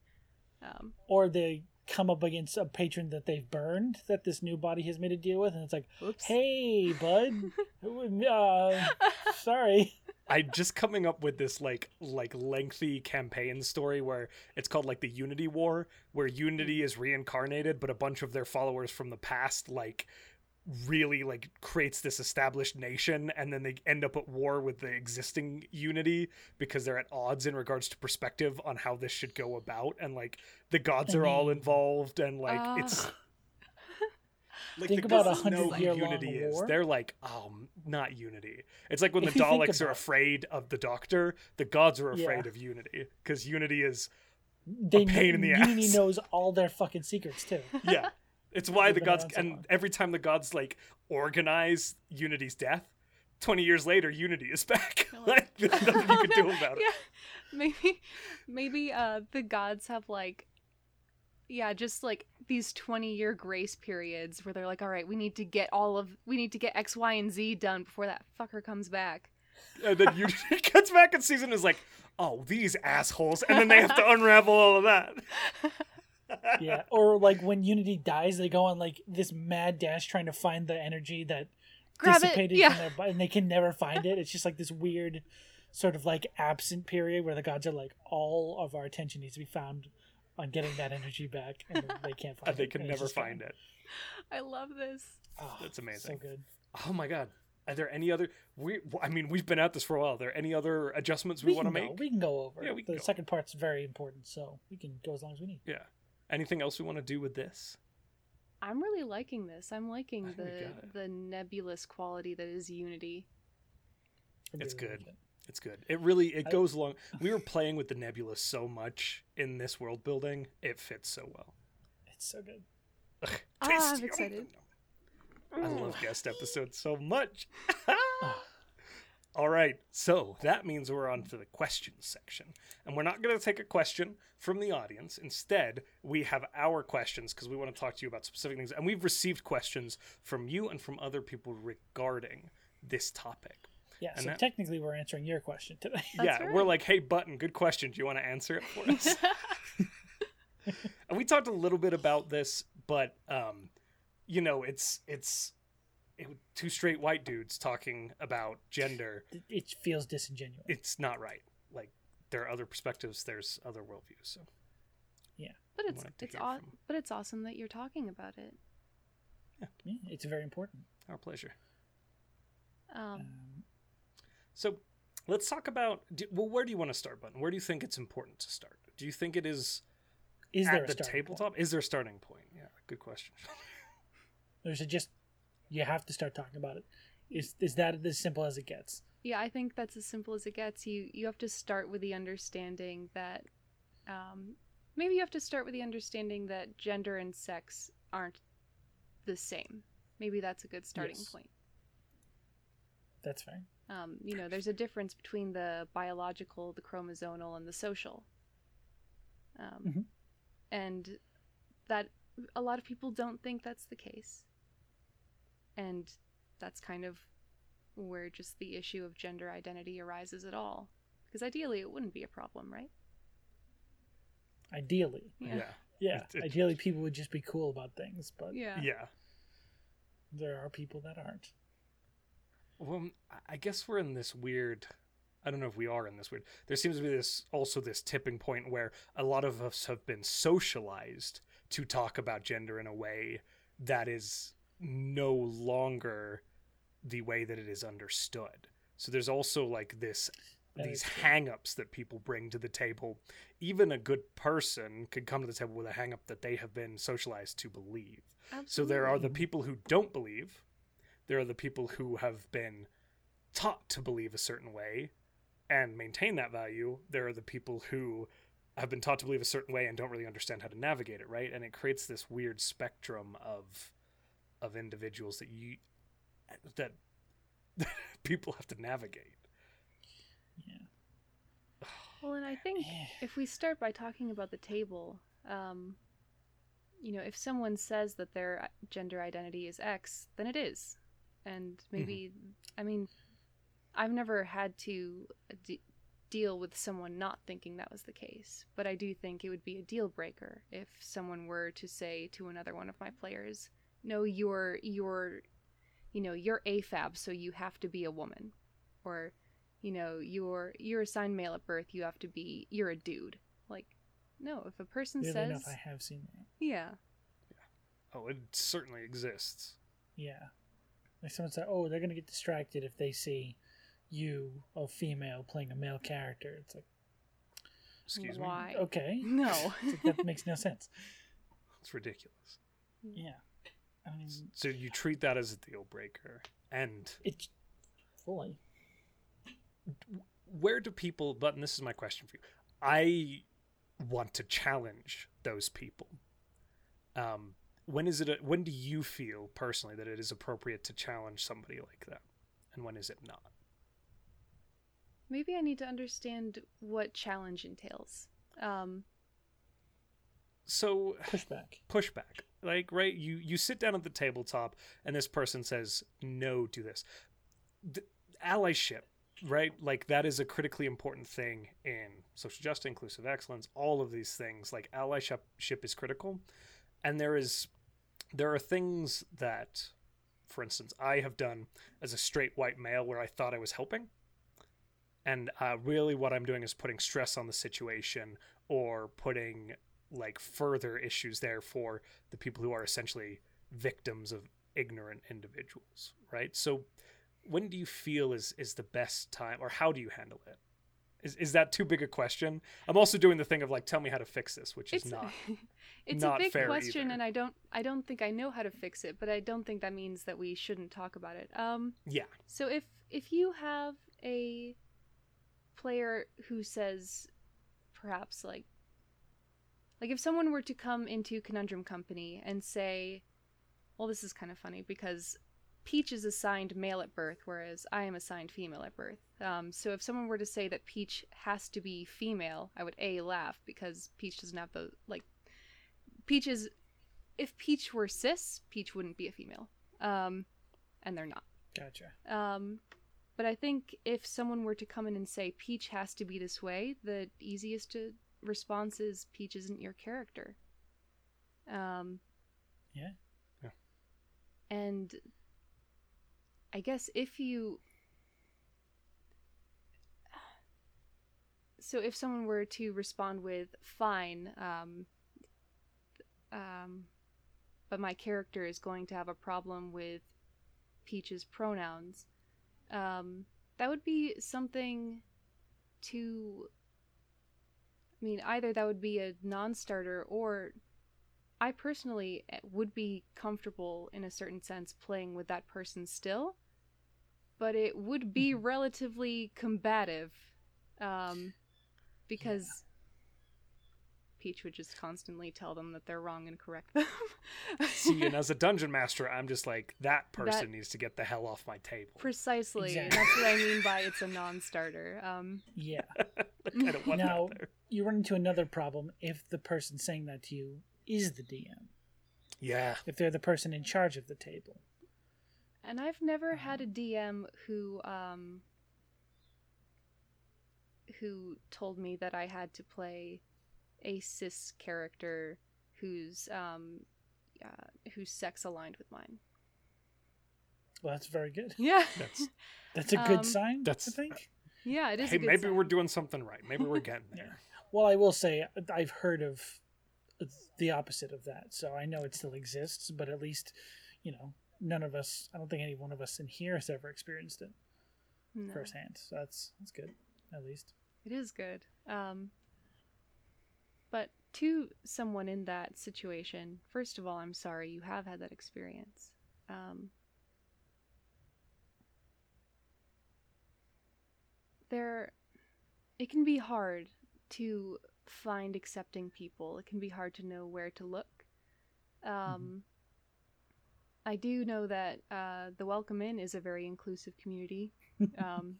um or they come up against a patron that they've burned that this new body has made a deal with and it's like oops. Hey bud. Uh, sorry. I'm just coming up with this like like lengthy campaign story where it's called like the Unity War, where Unity is reincarnated, but a bunch of their followers from the past like really like creates this established nation and then they end up at war with the existing unity because they're at odds in regards to perspective on how this should go about and like the gods I are all involved and like Ah. it's like Think the about a gods know who 100-year-long unity is war. they're like oh not unity it's like when If the daleks are afraid of the doctor the gods are Yeah. afraid of unity because unity is they pain in the Unity ass. knows all their fucking secrets too yeah it's why the gods and every time the gods like organize unity's death 20 years later unity is back. Like there's nothing you can do about it. Yeah maybe maybe uh the gods have like yeah just like these 20 year grace periods where they're like all right we need to get all of we need to get x y and z done before that fucker comes back. And then unity comes back in season is like oh these assholes. And then they have to unravel all of that yeah or like when unity dies they go on like this mad dash trying to find the energy that grab it yeah. from their body and they can never find it. It's just like this weird sort of like absent period where the gods are like all of our attention needs to be found on getting that energy back and they can't find and they it can and never just find gone. it. I love this. Oh, That's amazing. so good. Oh my god. Are there any other we i mean we've been at this for a while. Are there any other adjustments we, we, want to make? We can go over Yeah, we can the go. second part's very important so we can go as long as we need. Yeah anything else we want to do with this I'm really liking this. I'm liking I think we the the nebulous quality that is Unity. It's good. like it. It's good. It really it I- goes along. We were playing with the nebula so much in this world building. It fits so well. it's so good Ugh, Ah. I'm excited. I love guest episodes so much. Ugh. All right, so that means we're on to the questions section. And we're not going to take a question from the audience. Instead, we have our questions because we want to talk to you about specific things. And we've received questions from you and from other people regarding this topic. Yeah, And so that- technically we're answering your question today. That's yeah, we're like, hey, Button, good question. Do you want to answer it for us? and we talked a little bit about this, but um, you know, it's it's it, two straight white dudes talking about gender. It- it feels disingenuous. It's not right. Like there are other perspectives. There's other worldviews. So yeah, but it's it's hear aw- from- but it's awesome that you're talking about it. Yeah, it's very important. our pleasure. Um, Um, So let's talk about. Do, well, where do you want to start, Button? Where do you think it's important to start? Do you think it is, is there at a the tabletop? point? Is there a starting point? Yeah, good question. There's a just you have to start talking about it. Is is that as simple as it gets? yeah, I think that's as simple as it gets. You you have to start with the understanding that um, maybe you have to start with the understanding that gender and sex aren't the same. Maybe that's a good starting Yes. point. That's fine. Um, you know, there's a difference between the biological, the chromosomal, and the social. Um, Mhm. And that a lot of people don't think that's the case. And that's kind of where just the issue of gender identity arises at all. Because ideally, it wouldn't be a problem, right? Ideally, yeah. yeah. It- it- Ideally, people would just be cool about things, but Yeah. yeah. there are people that aren't. Well, I- I guess we're in this weird. I don't know if we are in this weird. There seems to be this also this tipping point where a lot of us have been socialized to talk about gender in a way that is no longer the way that it is understood. So there's also like this That these hang-ups that people bring to the table. Even a good person could come to the table with a hang-up that they have been socialized to believe. So there are the people who don't believe. There are the people who have been taught to believe a certain way and maintain that value. There are the people who have been taught to believe a certain way and don't really understand how to navigate it, right? And it creates this weird spectrum of of individuals that you that people have to navigate. Yeah. Well, and I think if we start by talking about the table, um, you know, if someone says that their uh, gender identity is X, then it is. And maybe, I mean, I've never had to uh, de- deal with someone not thinking that was the case, but I do think it would be a deal breaker if someone were to say to another one of my players, "No, you're you're, you know, you're AFAB, so you have to be a woman," or you know you're you're assigned male at birth you have to be you're a dude like no if a person Weirdly says enough, I have seen that. yeah Oh, it certainly exists. Yeah. Like someone said, oh, they're gonna get distracted if they see you, a female, playing a male character. It's like, Excuse why me. okay, no like, that makes no sense. It's ridiculous. Mm. Yeah. I mean, So you treat that as a deal breaker. And it fully. where do people but and this is my question for you i want to challenge those people um when is it a, when do you feel personally that it is appropriate to challenge somebody like that and when is it not maybe i need to understand what challenge entails um so Pushback. pushback like right you you sit down at the tabletop and this person says no to this. The allyship right? Like that is a critically important thing in social justice inclusive excellence all of these things. Like allyship ship is critical. And there is there are things that for instance i have done as a straight white male where i thought i was helping. And uh, really what i'm doing is putting stress on the situation or putting like further issues there for the people who are essentially victims of ignorant individuals right? So when do you feel is is the best time or how do you handle it? Is, is that too big a question? I'm also doing the thing of like tell me how to fix this which is not it's not a big question either. and i don't i don't think i know how to fix it but i don't think that means that we shouldn't talk about it. Um yeah. So if if you have a player who says perhaps like like if someone were to come into Conundrum Company and say well, this is kind of funny because Peach is assigned male at birth, whereas I am assigned female at birth. Um, so if someone were to say that Peach has to be female, I would a laugh because Peach doesn't have the like. Peach is, if Peach were cis, Peach wouldn't be a female, um, and they're not. Gotcha. Um, but I think if someone were to come in and say Peach has to be this way, the easiest to response is Peach isn't your character. Um, Yeah. Yeah. And I guess if you. So if someone were to respond with fine, um, um, but my character is going to have a problem with Peach's pronouns, um, that would be something to. I mean, either that would be a non starter, or I personally eh, would be comfortable in a certain sense playing with that person still, but it would be Mhm. relatively combative um, because Peach would just constantly tell them that they're wrong and correct them. See, and as a dungeon master, I'm just like that person needs to get the hell off my table. Precisely. Exactly. That's what I mean by it's a non starter. Um, Yeah. I don't want Now- that there. You run into another problem if the person saying that to you is the DM. Yeah, If they're the person in charge of the table. And I've never had a DM who um who told me that I had to play a cis character who's um uh, who's sex aligned with mine. Well, that's very good. Yeah. that's That's a good Um, sign, That's- I think. yeah, it is. hey, a good maybe sign. we're doing something right. Maybe we're getting there. Well, I will say I've heard of the opposite of that, so I know it still exists, but at least, you know, none of us, I don't think any one of us in here has ever experienced it No, firsthand. So that's that's good, at least. It is good. Um but to someone in that situation, first of all, I'm sorry you have had that experience. Um there it can be hard to find accepting people. It can be hard to know where to look. Um, I do know that uh, the Welcome In is a very inclusive community. um,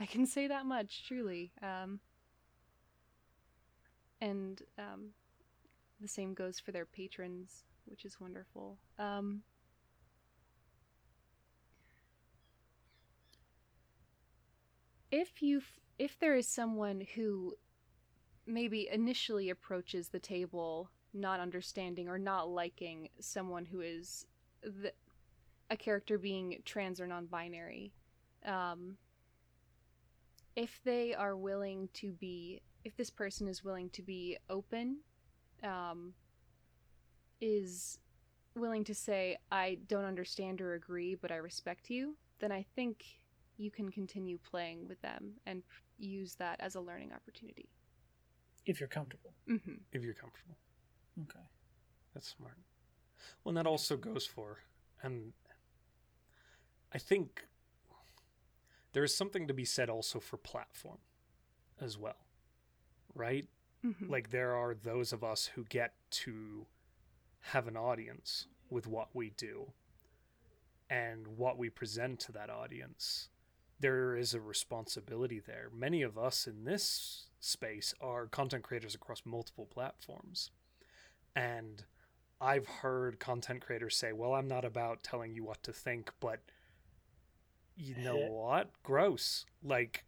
I can say that much, truly. Um, and um, the same goes for their patrons, which is wonderful. Um, if you f- if there is someone who maybe initially approaches the table not understanding or not liking someone who is the, a character being trans or non-binary. Um, if they are willing to be if this person is willing to be open um, is willing to say i don't understand or agree but i respect you then i think you can continue playing with them and use that as a learning opportunity If you're comfortable. hmm If you're comfortable. Okay. That's smart. Well, and that also goes for, and I think there is something to be said also for platform as well, right? hmm Like there are those of us who get to have an audience with what we do and what we present to that audience. There is a responsibility there. Many of us in this space are content creators across multiple platforms. And I've heard content creators say, well, I'm not about telling you what to think, but you know what? Gross. Like,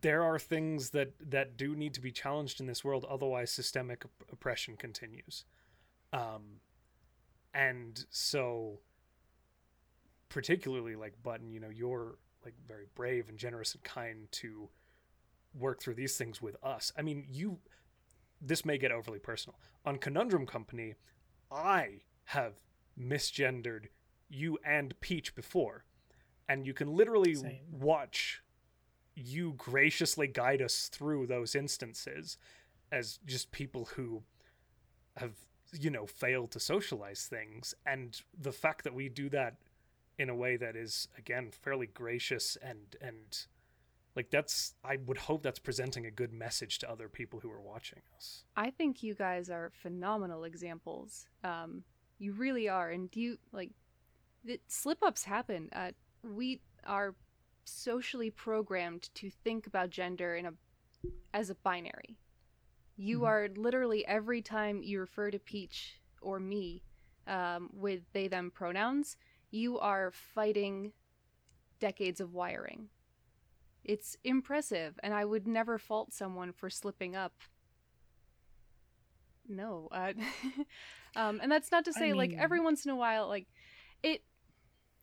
there are things that, that do need to be challenged in this world, otherwise, systemic op- oppression continues. Um, and so, particularly like Button, you know, you're like very brave and generous and kind to work through these things with us. I mean, you this may get overly personal. On Conundrum Company, I have misgendered you and Peach before. And you can literally Same. watch you graciously guide us through those instances as just people who have, you know, failed to socialize things. And the fact that we do that in a way that is, again, fairly gracious and, and, like that's i would hope that's presenting a good message to other people who are watching us I think you guys are phenomenal examples. Um, You really are. And you like the slip ups happen. Uh, we are socially programmed to think about gender in a as a binary. You mm-hmm. are literally every time you refer to Peach or me um, with they them pronouns, you are fighting decades of wiring. It's impressive, and I would never fault someone for slipping up. No, uh, um, and that's not to say I mean... like every once in a while, like it.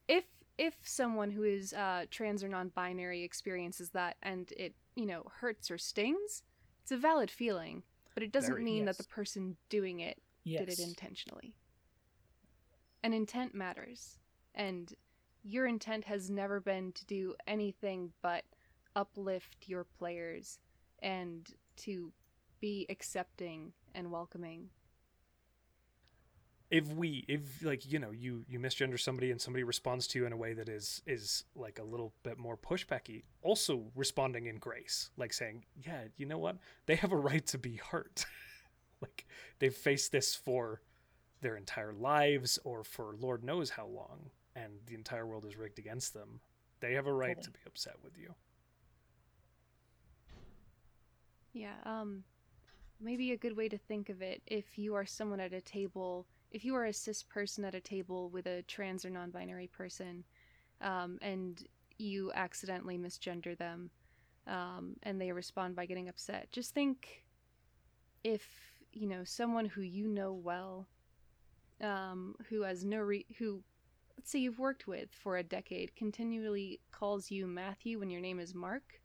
If if someone who is uh, trans or non-binary experiences that and it you know hurts or stings, it's a valid feeling, but it doesn't Very, mean yes. that the person doing it yes. did it intentionally. And intent matters, and your intent has never been to do anything but uplift your players and to be accepting and welcoming. If we if like you know you you misgender somebody and somebody responds to you in a way that is is like a little bit more pushbacky also responding in grace like saying yeah you know what? They have a right to be hurt. Like they've faced this for their entire lives or for lord knows how long and the entire world is rigged against them they have a right totally. to be upset with you yeah, um, maybe a good way to think of it if you are someone at a table, if you are a cis person at a table with a trans or non binary person, um, and you accidentally misgender them, um, and they respond by getting upset, just think if, you know, someone who you know well, um, who has no re- who let's say you've worked with for a decade continually calls you Matthew when your name is Mark,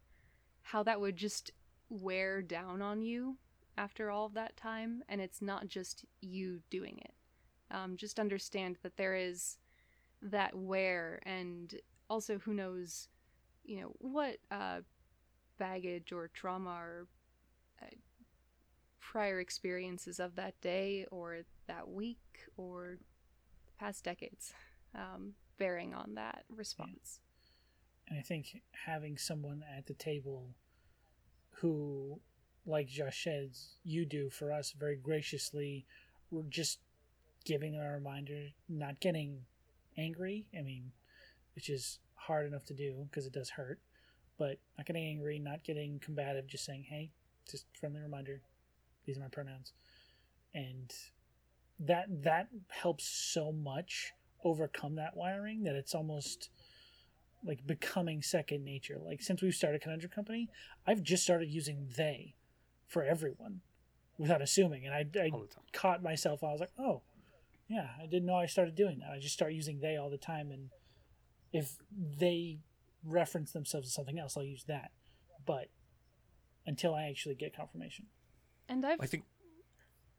how that would just wear down on you after all of that time, and it's not just you doing it. Um, just understand that there is that wear, and also who knows, you know, what uh, baggage or trauma or uh, prior experiences of that day or that week or past decades um, bearing on that response. Yeah. And I think having someone at the table who, like Josh says, you do for us very graciously, we're just giving a reminder, not getting angry. I mean, which is hard enough to do because it does hurt, but not getting angry, not getting combative, just saying, hey, just friendly reminder, these are my pronouns. And that that helps so much overcome that wiring that it's almost like becoming second nature. Like since we've started Conundrum Company, I've just started using they for everyone without assuming, and I, I caught myself. I was like, oh, yeah, I didn't know I started doing that. I just start using they all the time, and if they reference themselves as something else, I'll use that. But until I actually get confirmation. And I've... I think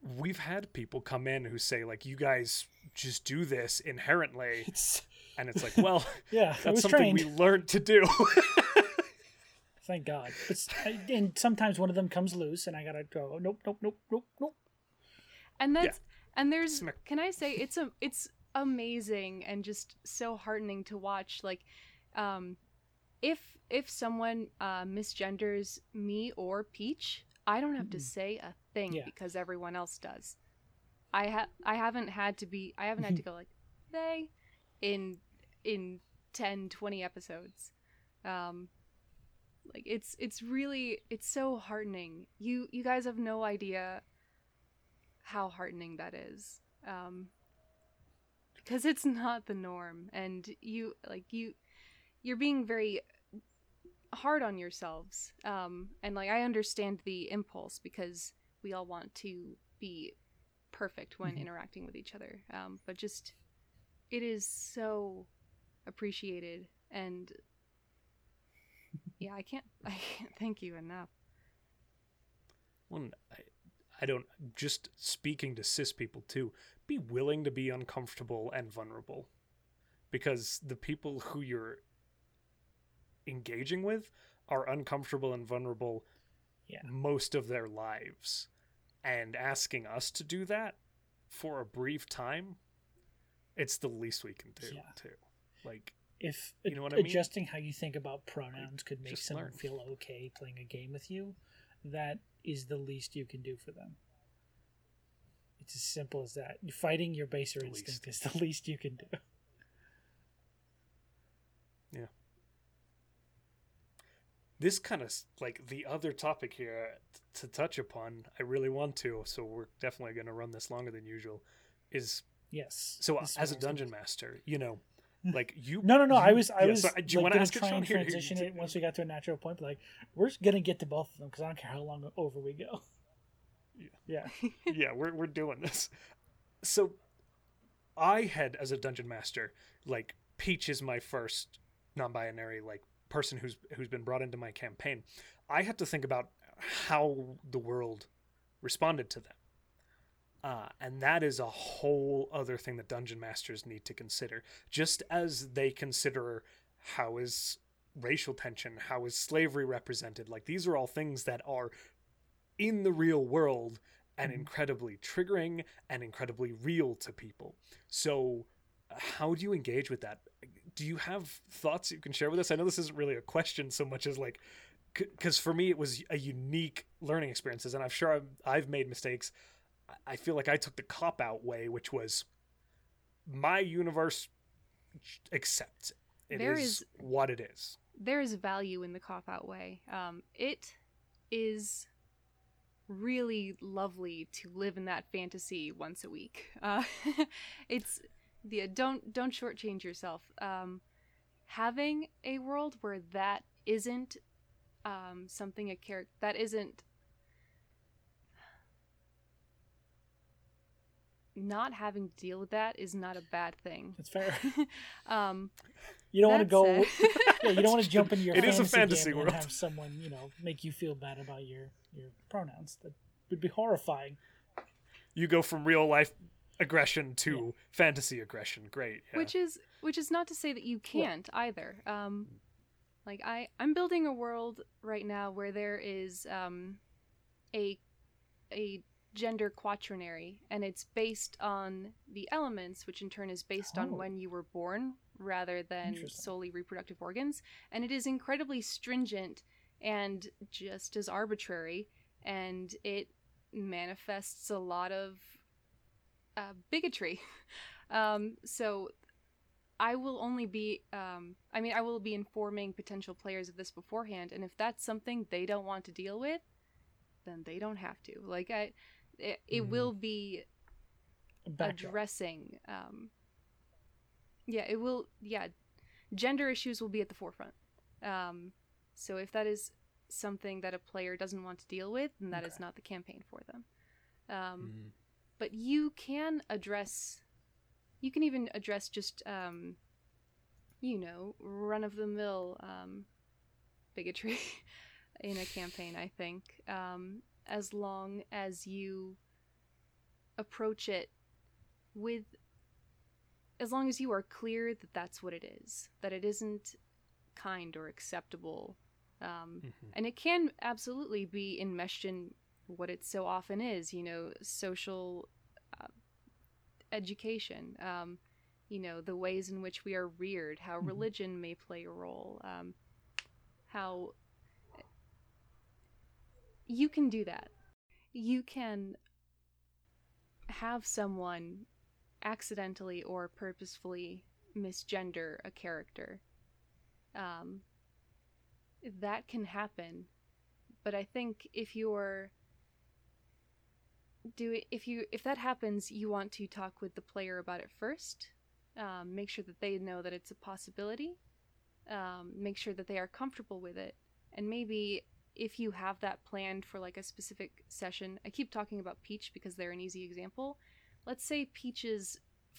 we've had people come in who say like, you guys just do this inherently. It's and it's like, well, yeah, that's something trained. we learned to do. Thank God. But and sometimes one of them comes loose, and I gotta go. Nope, nope, nope, nope, nope. And that's yeah. and there's. Can I say it's a it's amazing and just so heartening to watch. Like, um, if if someone uh, misgenders me or Peach, I don't have to say a thing yeah. because everyone else does. I have I haven't had to be I haven't had to go like they in in 10 20 episodes. Um like it's it's really it's so heartening. You you guys have no idea how heartening that is um because it's not the norm. And you like you you're being very hard on yourselves um and like i understand the impulse because we all want to be perfect when mm-hmm. interacting with each other um but just it is so appreciated and yeah i can't i can't thank you enough one I, I don't just speaking to cis people too be willing to be uncomfortable and vulnerable because the people who you're engaging with are uncomfortable and vulnerable yeah. most of their lives and asking us to do that for a brief time it's the least we can do yeah. too like if you know what I mean? adjusting how you think about pronouns could make Just someone learn. feel okay playing a game with you, that is the least you can do for them. It's as simple as that. Fighting your baser The instinct least. is the least you can do. This kind of like the other topic here uh, t- to touch upon i really want to so we're definitely going to run this longer than usual is Yes. so as a what I was gonna dungeon master you know like you No, no, no. I was, I yeah, was so, do you like, want to gonna ask it, try and Here, here, transition it once we got to a natural point. But like, we're gonna get to both of them because I don't care how long over we go. Yeah. yeah, we're we're doing this. So I had as a dungeon master, like Peach is my first non-binary like person who's who's been brought into my campaign. I had to think about how the world responded to them. Uh, and that is a whole other thing that dungeon masters need to consider. Just as they consider how is racial tension, how is slavery represented, like these are all things that are in the real world and Mhm. incredibly triggering and incredibly real to people. So, how do you engage with that? Do you have thoughts you can share with us? I know this isn't really a question so much as like, because for me it was a unique learning experiences, and I'm sure I've, I've made mistakes. I- feel like I took the cop out way, which was my universe accepts it. It is is- what it is. there is value in the cop out way. Um, it is really lovely to live in that fantasy once a week. Uh, it's the don't don't shortchange yourself. Um, having a world where that isn't um, something a character that isn't not having to deal with that is not a bad thing. That's fair. um, You don't want to go. yeah, you don't want to jump into your It is fantasy, a fantasy world. and have someone you know make you feel bad about your your pronouns. That would be horrifying. You go from real life aggression to fantasy aggression. Great. Yeah. which is which is not to say that you can't either um like i i'm building a world right now where there is um a a gender quaternary and it's based on the elements which in turn is based Oh. on when you were born rather than solely reproductive organs and it is incredibly stringent and just as arbitrary and it manifests a lot of uh, bigotry um, so I will only be, um, I mean, I will be informing potential players of this beforehand, and if that's something they don't want to deal with, then they don't have to. Like I, it, it Mhm. will be addressing, um, yeah, it will, yeah, gender issues will be at the forefront. Um, so if that is something that a player doesn't want to deal with, then that is Okay. not the campaign for them. Um, Mhm. But you can address you can even address just um you know run of the mill um bigotry in a campaign i think um as long as you approach it with as long as you are clear that that's what it is that it isn't kind or acceptable um Mhm. and it can absolutely be enmeshed in what it so often is you know social uh, education um, you know the ways in which we are reared how Mhm. religion may play a role um, how you can do that you can have someone accidentally or purposefully misgender a character um, that can happen but i think if you're do it if you if that happens you want to talk with the player about it first. Um, make sure that they know that it's a possibility. Um, make sure that they are comfortable with it. And maybe if you have that planned for like a specific session i keep talking about peach because they're an easy example. Let's say peach's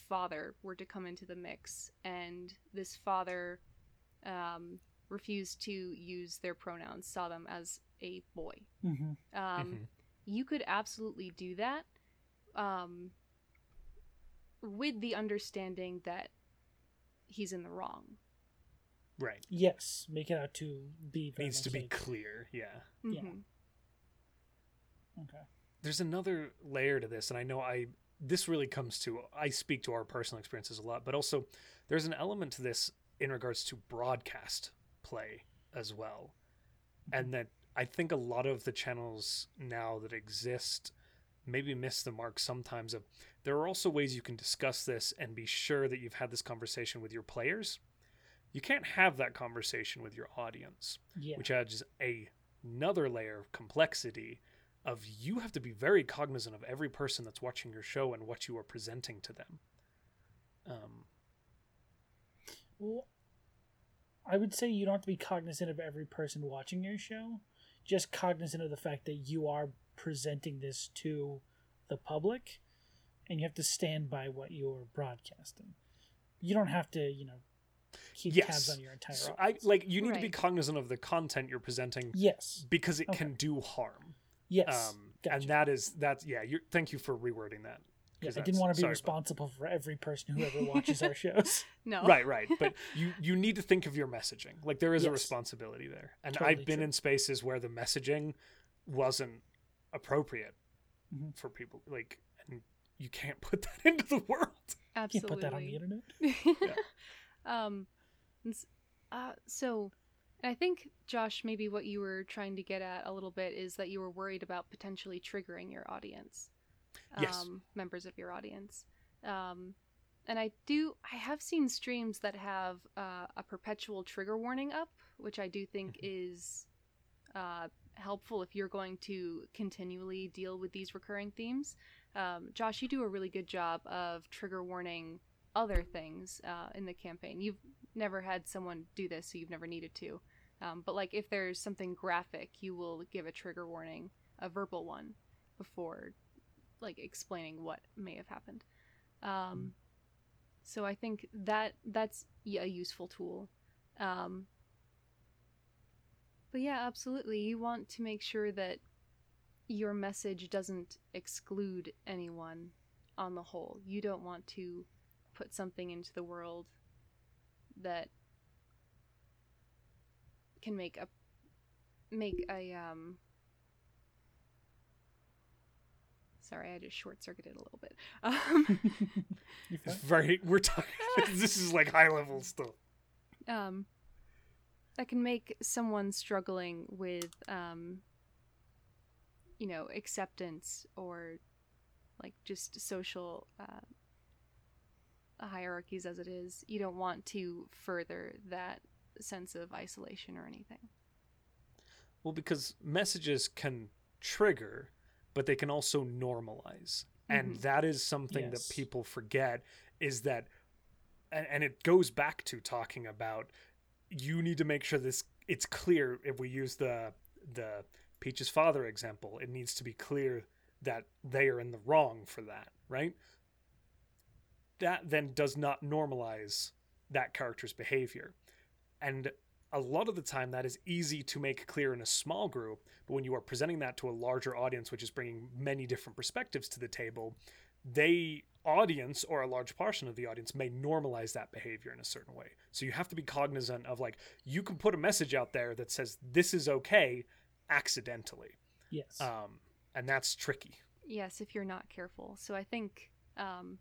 father were to come into the mix and this father um, refused to use their pronouns saw them as a boy. Mhm. um, Mhm. You could absolutely do that um, with the understanding that he's in the wrong. Right. Yes, make it out to be very Needs to be like- clear. Yeah. Yeah. Mhm. okay. There's another layer to this, and I know I this really comes to I speak to our personal experiences a lot, but also there's an element to this in regards to broadcast play as well. And that I think a lot of the channels now that exist maybe miss the mark sometimes of there are also ways you can discuss this and be sure that you've had this conversation with your players you can't have that conversation with your audience Yeah. which adds a, another layer of complexity of you have to be very cognizant of every person that's watching your show and what you are presenting to them um, Well, I would say you don't have to be cognizant of every person watching your show, just cognizant of the fact that you are presenting this to the public and you have to stand by what you're broadcasting. You don't have to, you know, keep Yes. tabs on your entire so I like you need to be cognizant of the content you're presenting yes. because it Okay. can do harm Yes. um, gotcha. and that is that's yeah you thank you for rewording that Yeah, 'cause I didn't want to be sorry about- responsible for every person who ever watches our shows. No. right right but you you need to think of your messaging like there is a responsibility there and Totally i've been true. in spaces where the messaging wasn't appropriate Mhm. for people like and you can't put that into the world Absolutely. You Absolutely. put that on the internet. um, uh, so I think Josh, maybe what you were trying to get at a little bit is that you were worried about potentially triggering your audience, Yes. um, members of your audience. Um, and I do, I have seen streams that have uh, a perpetual trigger warning up, which I do think is uh, helpful if you're going to continually deal with these recurring themes. Um, Josh, you do a really good job of trigger warning other things uh, in the campaign. You've never had someone do this, so you've never needed to. Um, but like if there's something graphic, you will give a trigger warning, a verbal one, before like explaining what may have happened. Um, so I think that that's yeah, a useful tool. Um, but yeah, absolutely. You want to make sure that your message doesn't exclude anyone on the whole. You don't want to put something into the world that can make a make a um sorry i just short circuited a little bit um It's very we're talking this is like high level stuff um, that can make someone struggling with, um, you know, acceptance or like just social uh, hierarchies as it is. You don't want to further that sense of isolation or anything. well because messages can trigger but they can also normalize and Mhm. that is something Yes. that people forget is that and, and it goes back to talking about you need to make sure this it's clear if we use the the peach's father example it needs to be clear that they are in the wrong for that right that then does not normalize that character's behavior and a lot of the time that is easy to make clear in a small group but when you are presenting that to a larger audience which is bringing many different perspectives to the table they audience or a large portion of the audience may normalize that behavior in a certain way so you have to be cognizant of like you can put a message out there that says this is okay accidentally Yes. um, and that's tricky Yes, if you're not careful. So I think um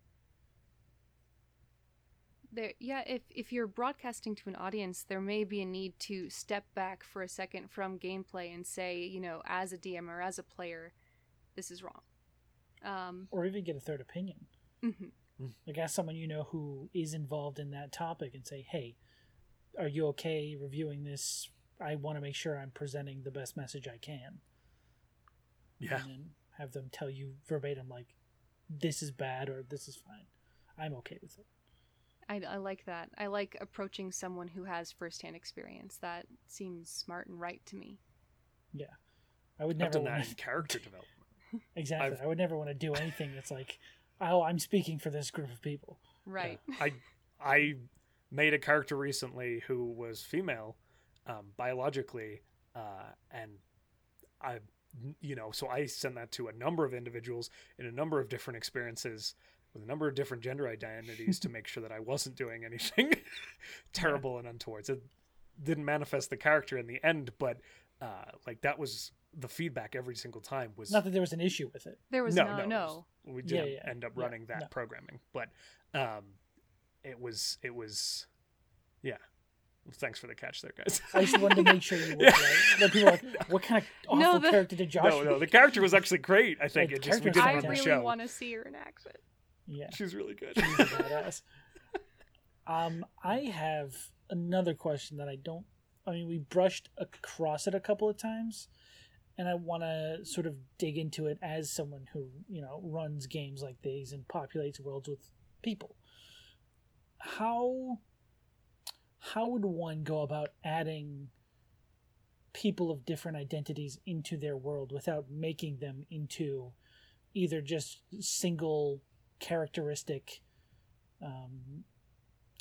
there yeah, if if you're broadcasting to an audience, there may be a need to step back for a second from gameplay and say, you know, as a DM or as a player, this is wrong. Um or even get a third opinion. mhm. Like ask someone you know who is involved in that topic and say, "Hey, are you okay reviewing this? I want to make sure I'm presenting the best message I can." yeah And then have them tell you verbatim like, "This is bad" or "This is fine." I'm okay with it. I, I like that. I like approaching someone who has firsthand experience. That seems smart and right to me. Yeah, I would i've never done that in character development exactly. I've- I would never want to do anything that's like, "Oh, I'm speaking for this group of people." Right. I I made a character recently who was female, um, biologically, uh, and I, you know, so I sent that to a number of individuals in a number of different experiences with a number of different gender identities to make sure that I wasn't doing anything terrible and untoward. It didn't manifest the character in the end, but uh, like that was the feedback every single time was Not that there was an issue with it. There was no, no no, no. was- we didn't yeah, end up yeah, running that no. programming, but um, it was it was yeah. Thanks for the catch there, guys. I just wanted to make sure you were Yeah. right. Like, people are like, what kind of awful No, the- character did Josh? no, no, the character was actually great. I think the it just we didn't I run the fantastic. really want to see her in action. Yeah, She's really good. she's a badass. Um, I have another question that I don't. I mean, we brushed across it a couple of times, and I want to sort of dig into it as someone who you know runs games like these and populates worlds with people. How how would one go about adding people of different identities into their world without making them into either just single characteristic um,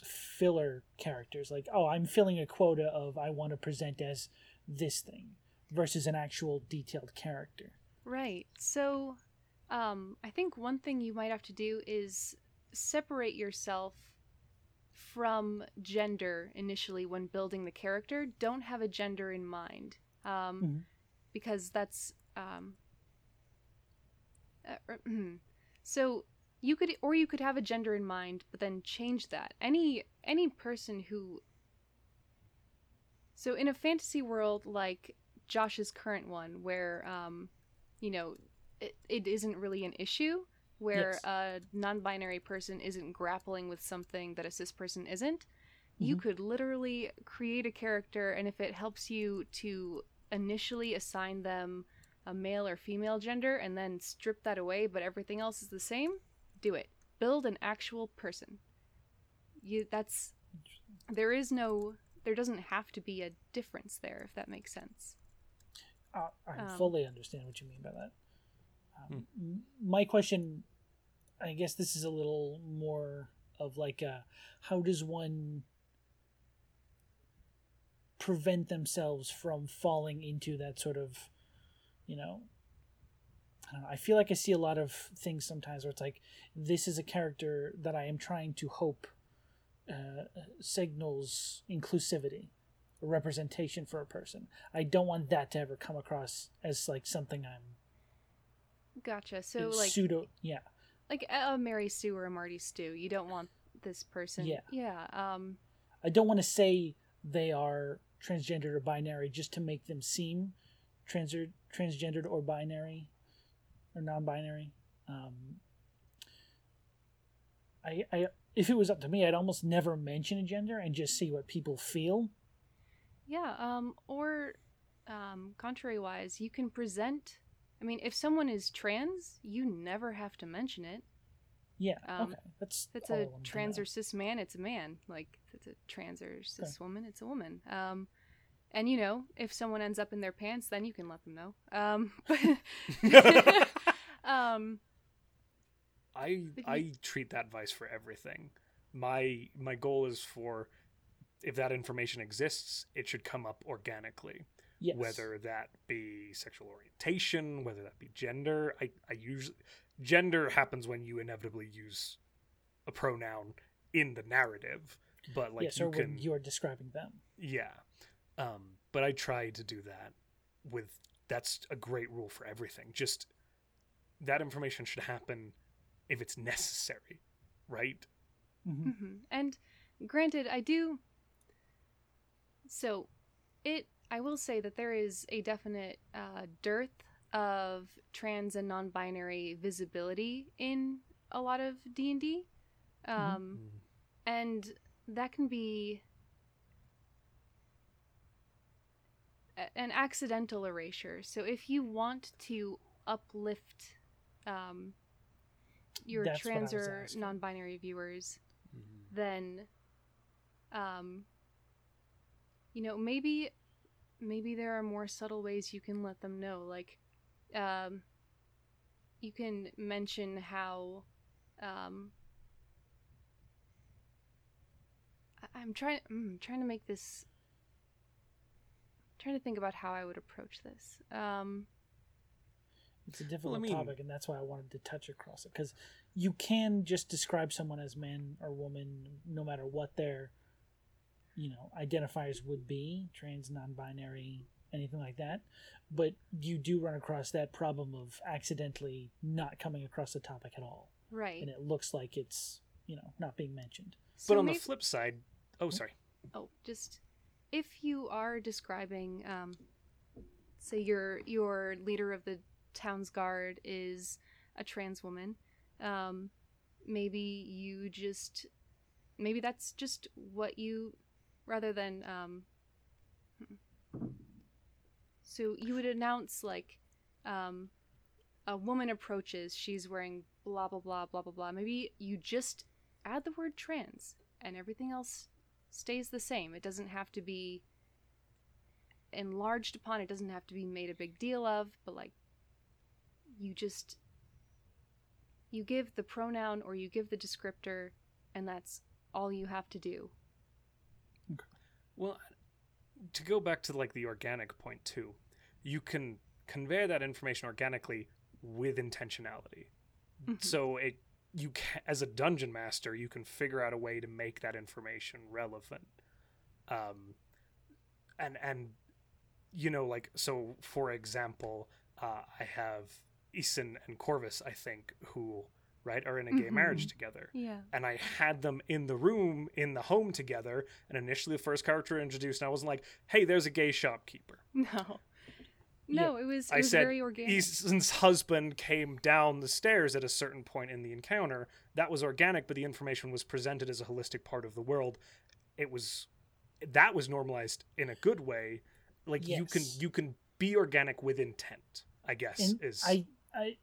filler characters like oh i'm filling a quota of i want to present as this thing versus an actual detailed character Right. So, um, I think one thing you might have to do is separate yourself from gender initially when building the character. Don't have a gender in mind, um, Mhm. because that's um, uh, so you could or you could have a gender in mind, but then change that. Any any person who so in a fantasy world like Josh's current one, where um, you know, it, it isn't really an issue where Yes. a non-binary person isn't grappling with something that a cis person isn't. You Mhm. could literally create a character, and if it helps you to initially assign them a male or female gender and then strip that away, but everything else is the same, do it. Build an actual person. You that's there is no there doesn't have to be a difference there if that makes sense. uh, i Um, fully understand what you mean by that um, m- my question i guess this is a little more of like a, how does one prevent themselves from falling into that sort of you know I, don't know, I feel like I see a lot of things sometimes where it's like this is a character that I am trying to hope uh, signals inclusivity or representation for a person. I don't want that to ever come across as like something I'm Gotcha. So like pseudo. Yeah, like a Mary Sue or a Marty Stew, you don't want this person. Yeah. Yeah. Um. I don't want to say they are transgendered or binary just to make them seem trans transgendered or binary or non-binary. Um, I, I, if it was up to me, I'd almost never mention a gender and just see what people feel. Yeah. Um. Or, um. Contrary wise, you can present. I mean, if someone is trans, you never have to mention it. Yeah, Um, okay, that's If it's all I a trans or cis man, it's a man. Like if it's a trans or cis woman, it's a woman. Um, and you know, if someone ends up in their pants, then you can let them know. Um, but, um, I I treat that advice for everything. My my goal is for if that information exists, it should come up organically. yes. Whether that be sexual orientation, whether that be gender. I, I usually gender happens when you inevitably use a pronoun in the narrative. But like yes, you or can when you're describing them. Yeah. Um, but I try to do that with that's a great rule for everything. Just that information should happen if it's necessary, right? hmm mhm. and granted, I do. So, it. I will say that there is a definite uh, dearth of trans and non-binary visibility in a lot of D and D. Um, Mm. and that can be a- an accidental erasure. So if you want to uplift um, your That's trans or non-binary viewers, Mhm. then um, you know maybe maybe there are more subtle ways you can let them know like um, you can mention how um, I- I'm trying mm, trying to make this trying to think about how I would approach this. Um, It's a difficult mean- topic, and that's why I wanted to touch across it because you can just describe someone as man or woman, no matter what their, you know, identifiers would be, trans, non-binary, anything like that. But you do run across that problem of accidentally not coming across the topic at all, right. and it looks like it's you know not being mentioned. So but on maybe- the flip side, oh sorry. oh, just if you are describing, um, say your your leader of the town's guard is a trans woman, um, maybe you just maybe that's just what you rather than um, so you would announce like um, a woman approaches, she's wearing blah blah blah blah blah blah. Maybe you just add the word trans and everything else stays the same. It doesn't have to be enlarged upon, it doesn't have to be made a big deal of, but like you just you give the pronoun or you give the descriptor and that's all you have to do. Okay. Well, to go back to like the organic point too, you can convey that information organically with intentionality. Mhm. So it you ca as a dungeon master, you can figure out a way to make that information relevant. Um, and and you know like so for example, uh, I have Eason and Corvus, I think, who right are in a gay Mhm. marriage together Yeah. and I had them in the room in the home together. And initially, the first character introduced, and I wasn't like, "Hey, there's a gay shopkeeper." No. No, it was it I was said, very organic. Eason's husband came down the stairs at a certain point in the encounter. That was organic, but the information was presented as a holistic part of the world. It was that was normalized in a good way. Like you can you can be organic with intent. I guess And is I, I,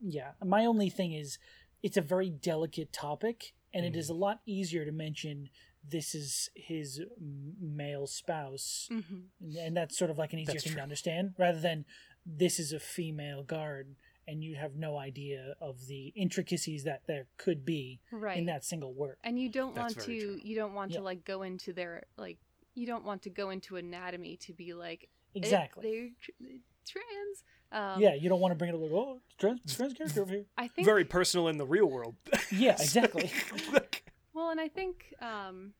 yeah. My only thing is, it's a very delicate topic, and it is Mm. a lot easier to mention this is his male spouse, hmm and- and that's sort of like an easier That's thing true. to understand, rather than this is a female guard, and you have no idea of the intricacies that there could be Right. in that single word. and you don't That's want to true. you don't want Yeah. to like go into their like you don't want to go into anatomy to be like Exactly. they're trans um, yeah, you don't want to bring it up like, oh, trans, trans character over here. i think very personal in the real world. Yeah, exactly. Like, well and i think um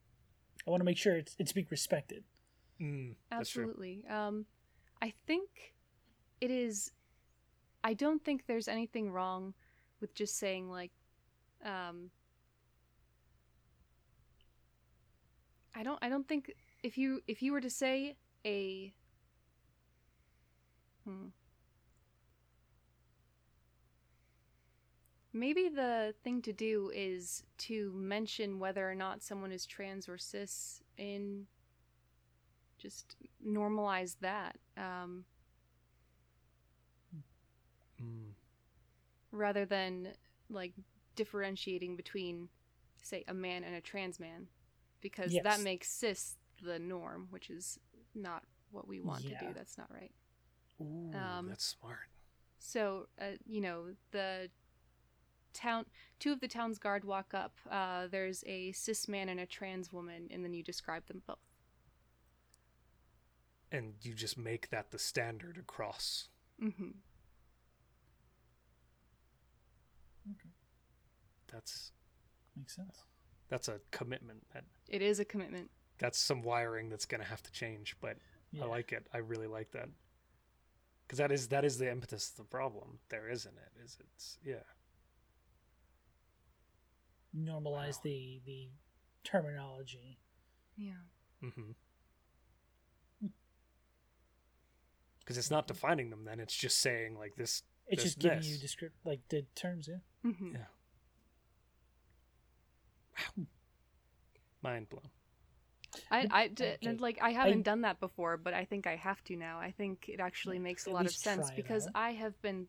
I want to make sure it's it's being respected. mm, absolutely um i think it is i don't think there's anything wrong with just saying like um i don't i don't think if you if you were to say a hmm. Maybe the thing to do is to mention whether or not someone is trans or cis in just normalize that um, Mm. rather than like differentiating between say a man and a trans man because that makes cis the norm which is not what we want to do that's not right Ooh, Um, that's smart. so uh, you know the town two of the town's guard walk up uh, there's a cis man and a trans woman and then you describe them both And you just make that the standard across. hmm Okay. That's Makes sense. that's a commitment. That it is a commitment that's some wiring that's gonna have to change. But Yeah. I like it. I really like that. Because that is that is the impetus of the problem. There isn't it? Is it's yeah. Normalize Wow. the the terminology. yeah Mm-hmm. Because it's not defining them. Then it's just saying like this. It's There's just giving this. you descript like the terms. Yeah. Mm-hmm. Yeah. Mind blown. I, I d- Okay. like I haven't done that before, but I think I have to now. I think it actually makes a lot of sense because. I have been,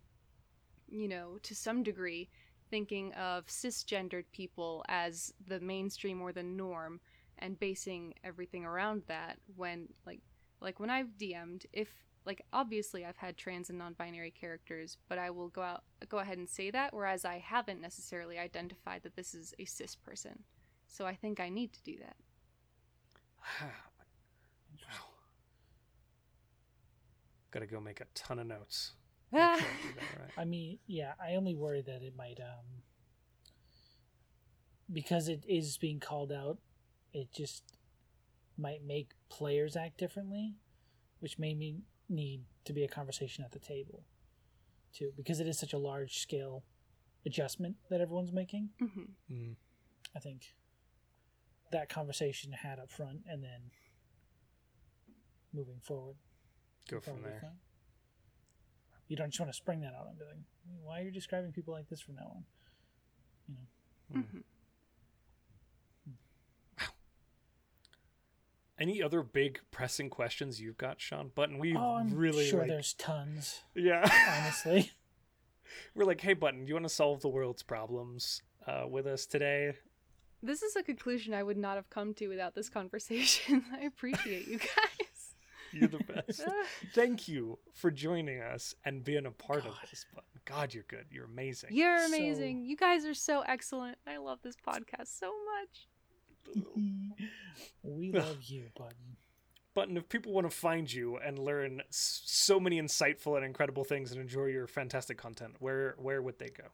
you know, to some degree, thinking of cisgendered people as the mainstream or the norm, and basing everything around that. When like like when I've DM'd, if like obviously I've had trans and non-binary characters, but I will go out go ahead and say that, whereas I haven't necessarily identified that this is a cis person. So I think I need to do that. Gotta go make a ton of notes. Can't do that, right? I mean, yeah. I only worry that it might um because it is being called out. It just might make players act differently, which may mean need to be a conversation at the table too, because it is such a large scale adjustment that everyone's making. hmm Mm. I think that conversation had up front, and then moving forward. Go from there. fine. You don't just want to spring that out and be like, why are you describing people like this from now on? You know, Mhm. Any other big pressing questions you've got, Sean Button? We oh, I'm really sure like, there's tons. yeah. Honestly, We're like, hey, Button, do you want to solve the world's problems uh, with us today? This is a conclusion I would not have come to without this conversation. I appreciate you guys. You're the best. Thank you for joining us and being a part of this, Button. God, you're good. You're amazing. You're So- amazing. You guys are so excellent. I love this podcast so much. we love you, Button. Button, if people want to find you and learn so many insightful and incredible things and enjoy your fantastic content, where where would they go?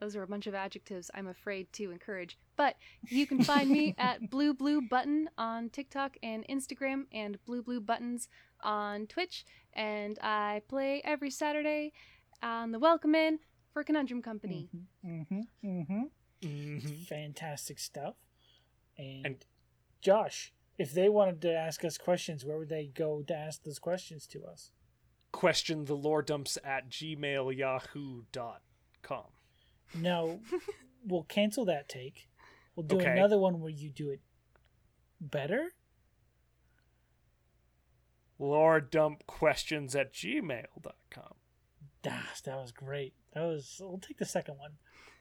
Those are a bunch of adjectives I'm afraid to encourage. But you can find me at Blue Blue Button on TikTok and Instagram and Blue Blue Buttons on Twitch. And I play every Saturday on the Welcome In for Conundrum Company. Mm-hmm. Mm-hmm. Mhm. Fantastic stuff. And, And- Josh, if they wanted to ask us questions, where would they go to ask those questions to us? Question the lore dumps at gmail gmailyahoo.com. No, we'll cancel that take. We'll do Okay. another one where you do it better. Lore dump questions at gmail.com. Das, that was great. That was. We'll take the second one.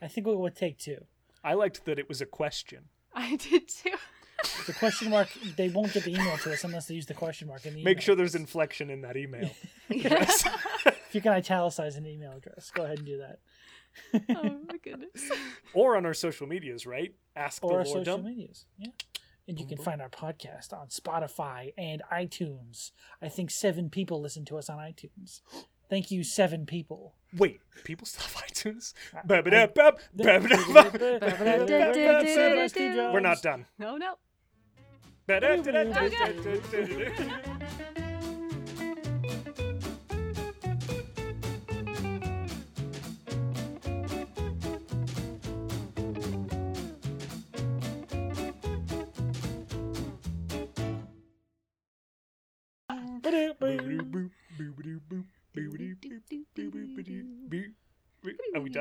I think we would take two. I liked that it was a question. I did too. The question mark. They won't get the email to us unless they use the question mark in the Make email sure there's inflection in that email. Yes. If you can italicize an email address, go ahead and do that. Oh my goodness. or on our social medias, right? Ask or the our social dump. medias. Yeah. And you can find our podcast on Spotify and iTunes. I think seven people listen to us on iTunes. Thank you, seven people. Wait, people still have iTunes? I- Ba-ba-da-bap, ba-ba-da-bap. We're We're not done. No, no.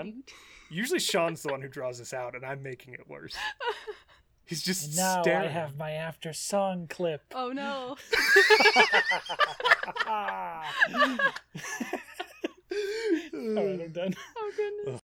Are we done? Usually Sean's the one who draws this out, and I'm making it worse. He's just And now staring. I have my after song clip. Oh no. All right, I'm done. Oh goodness.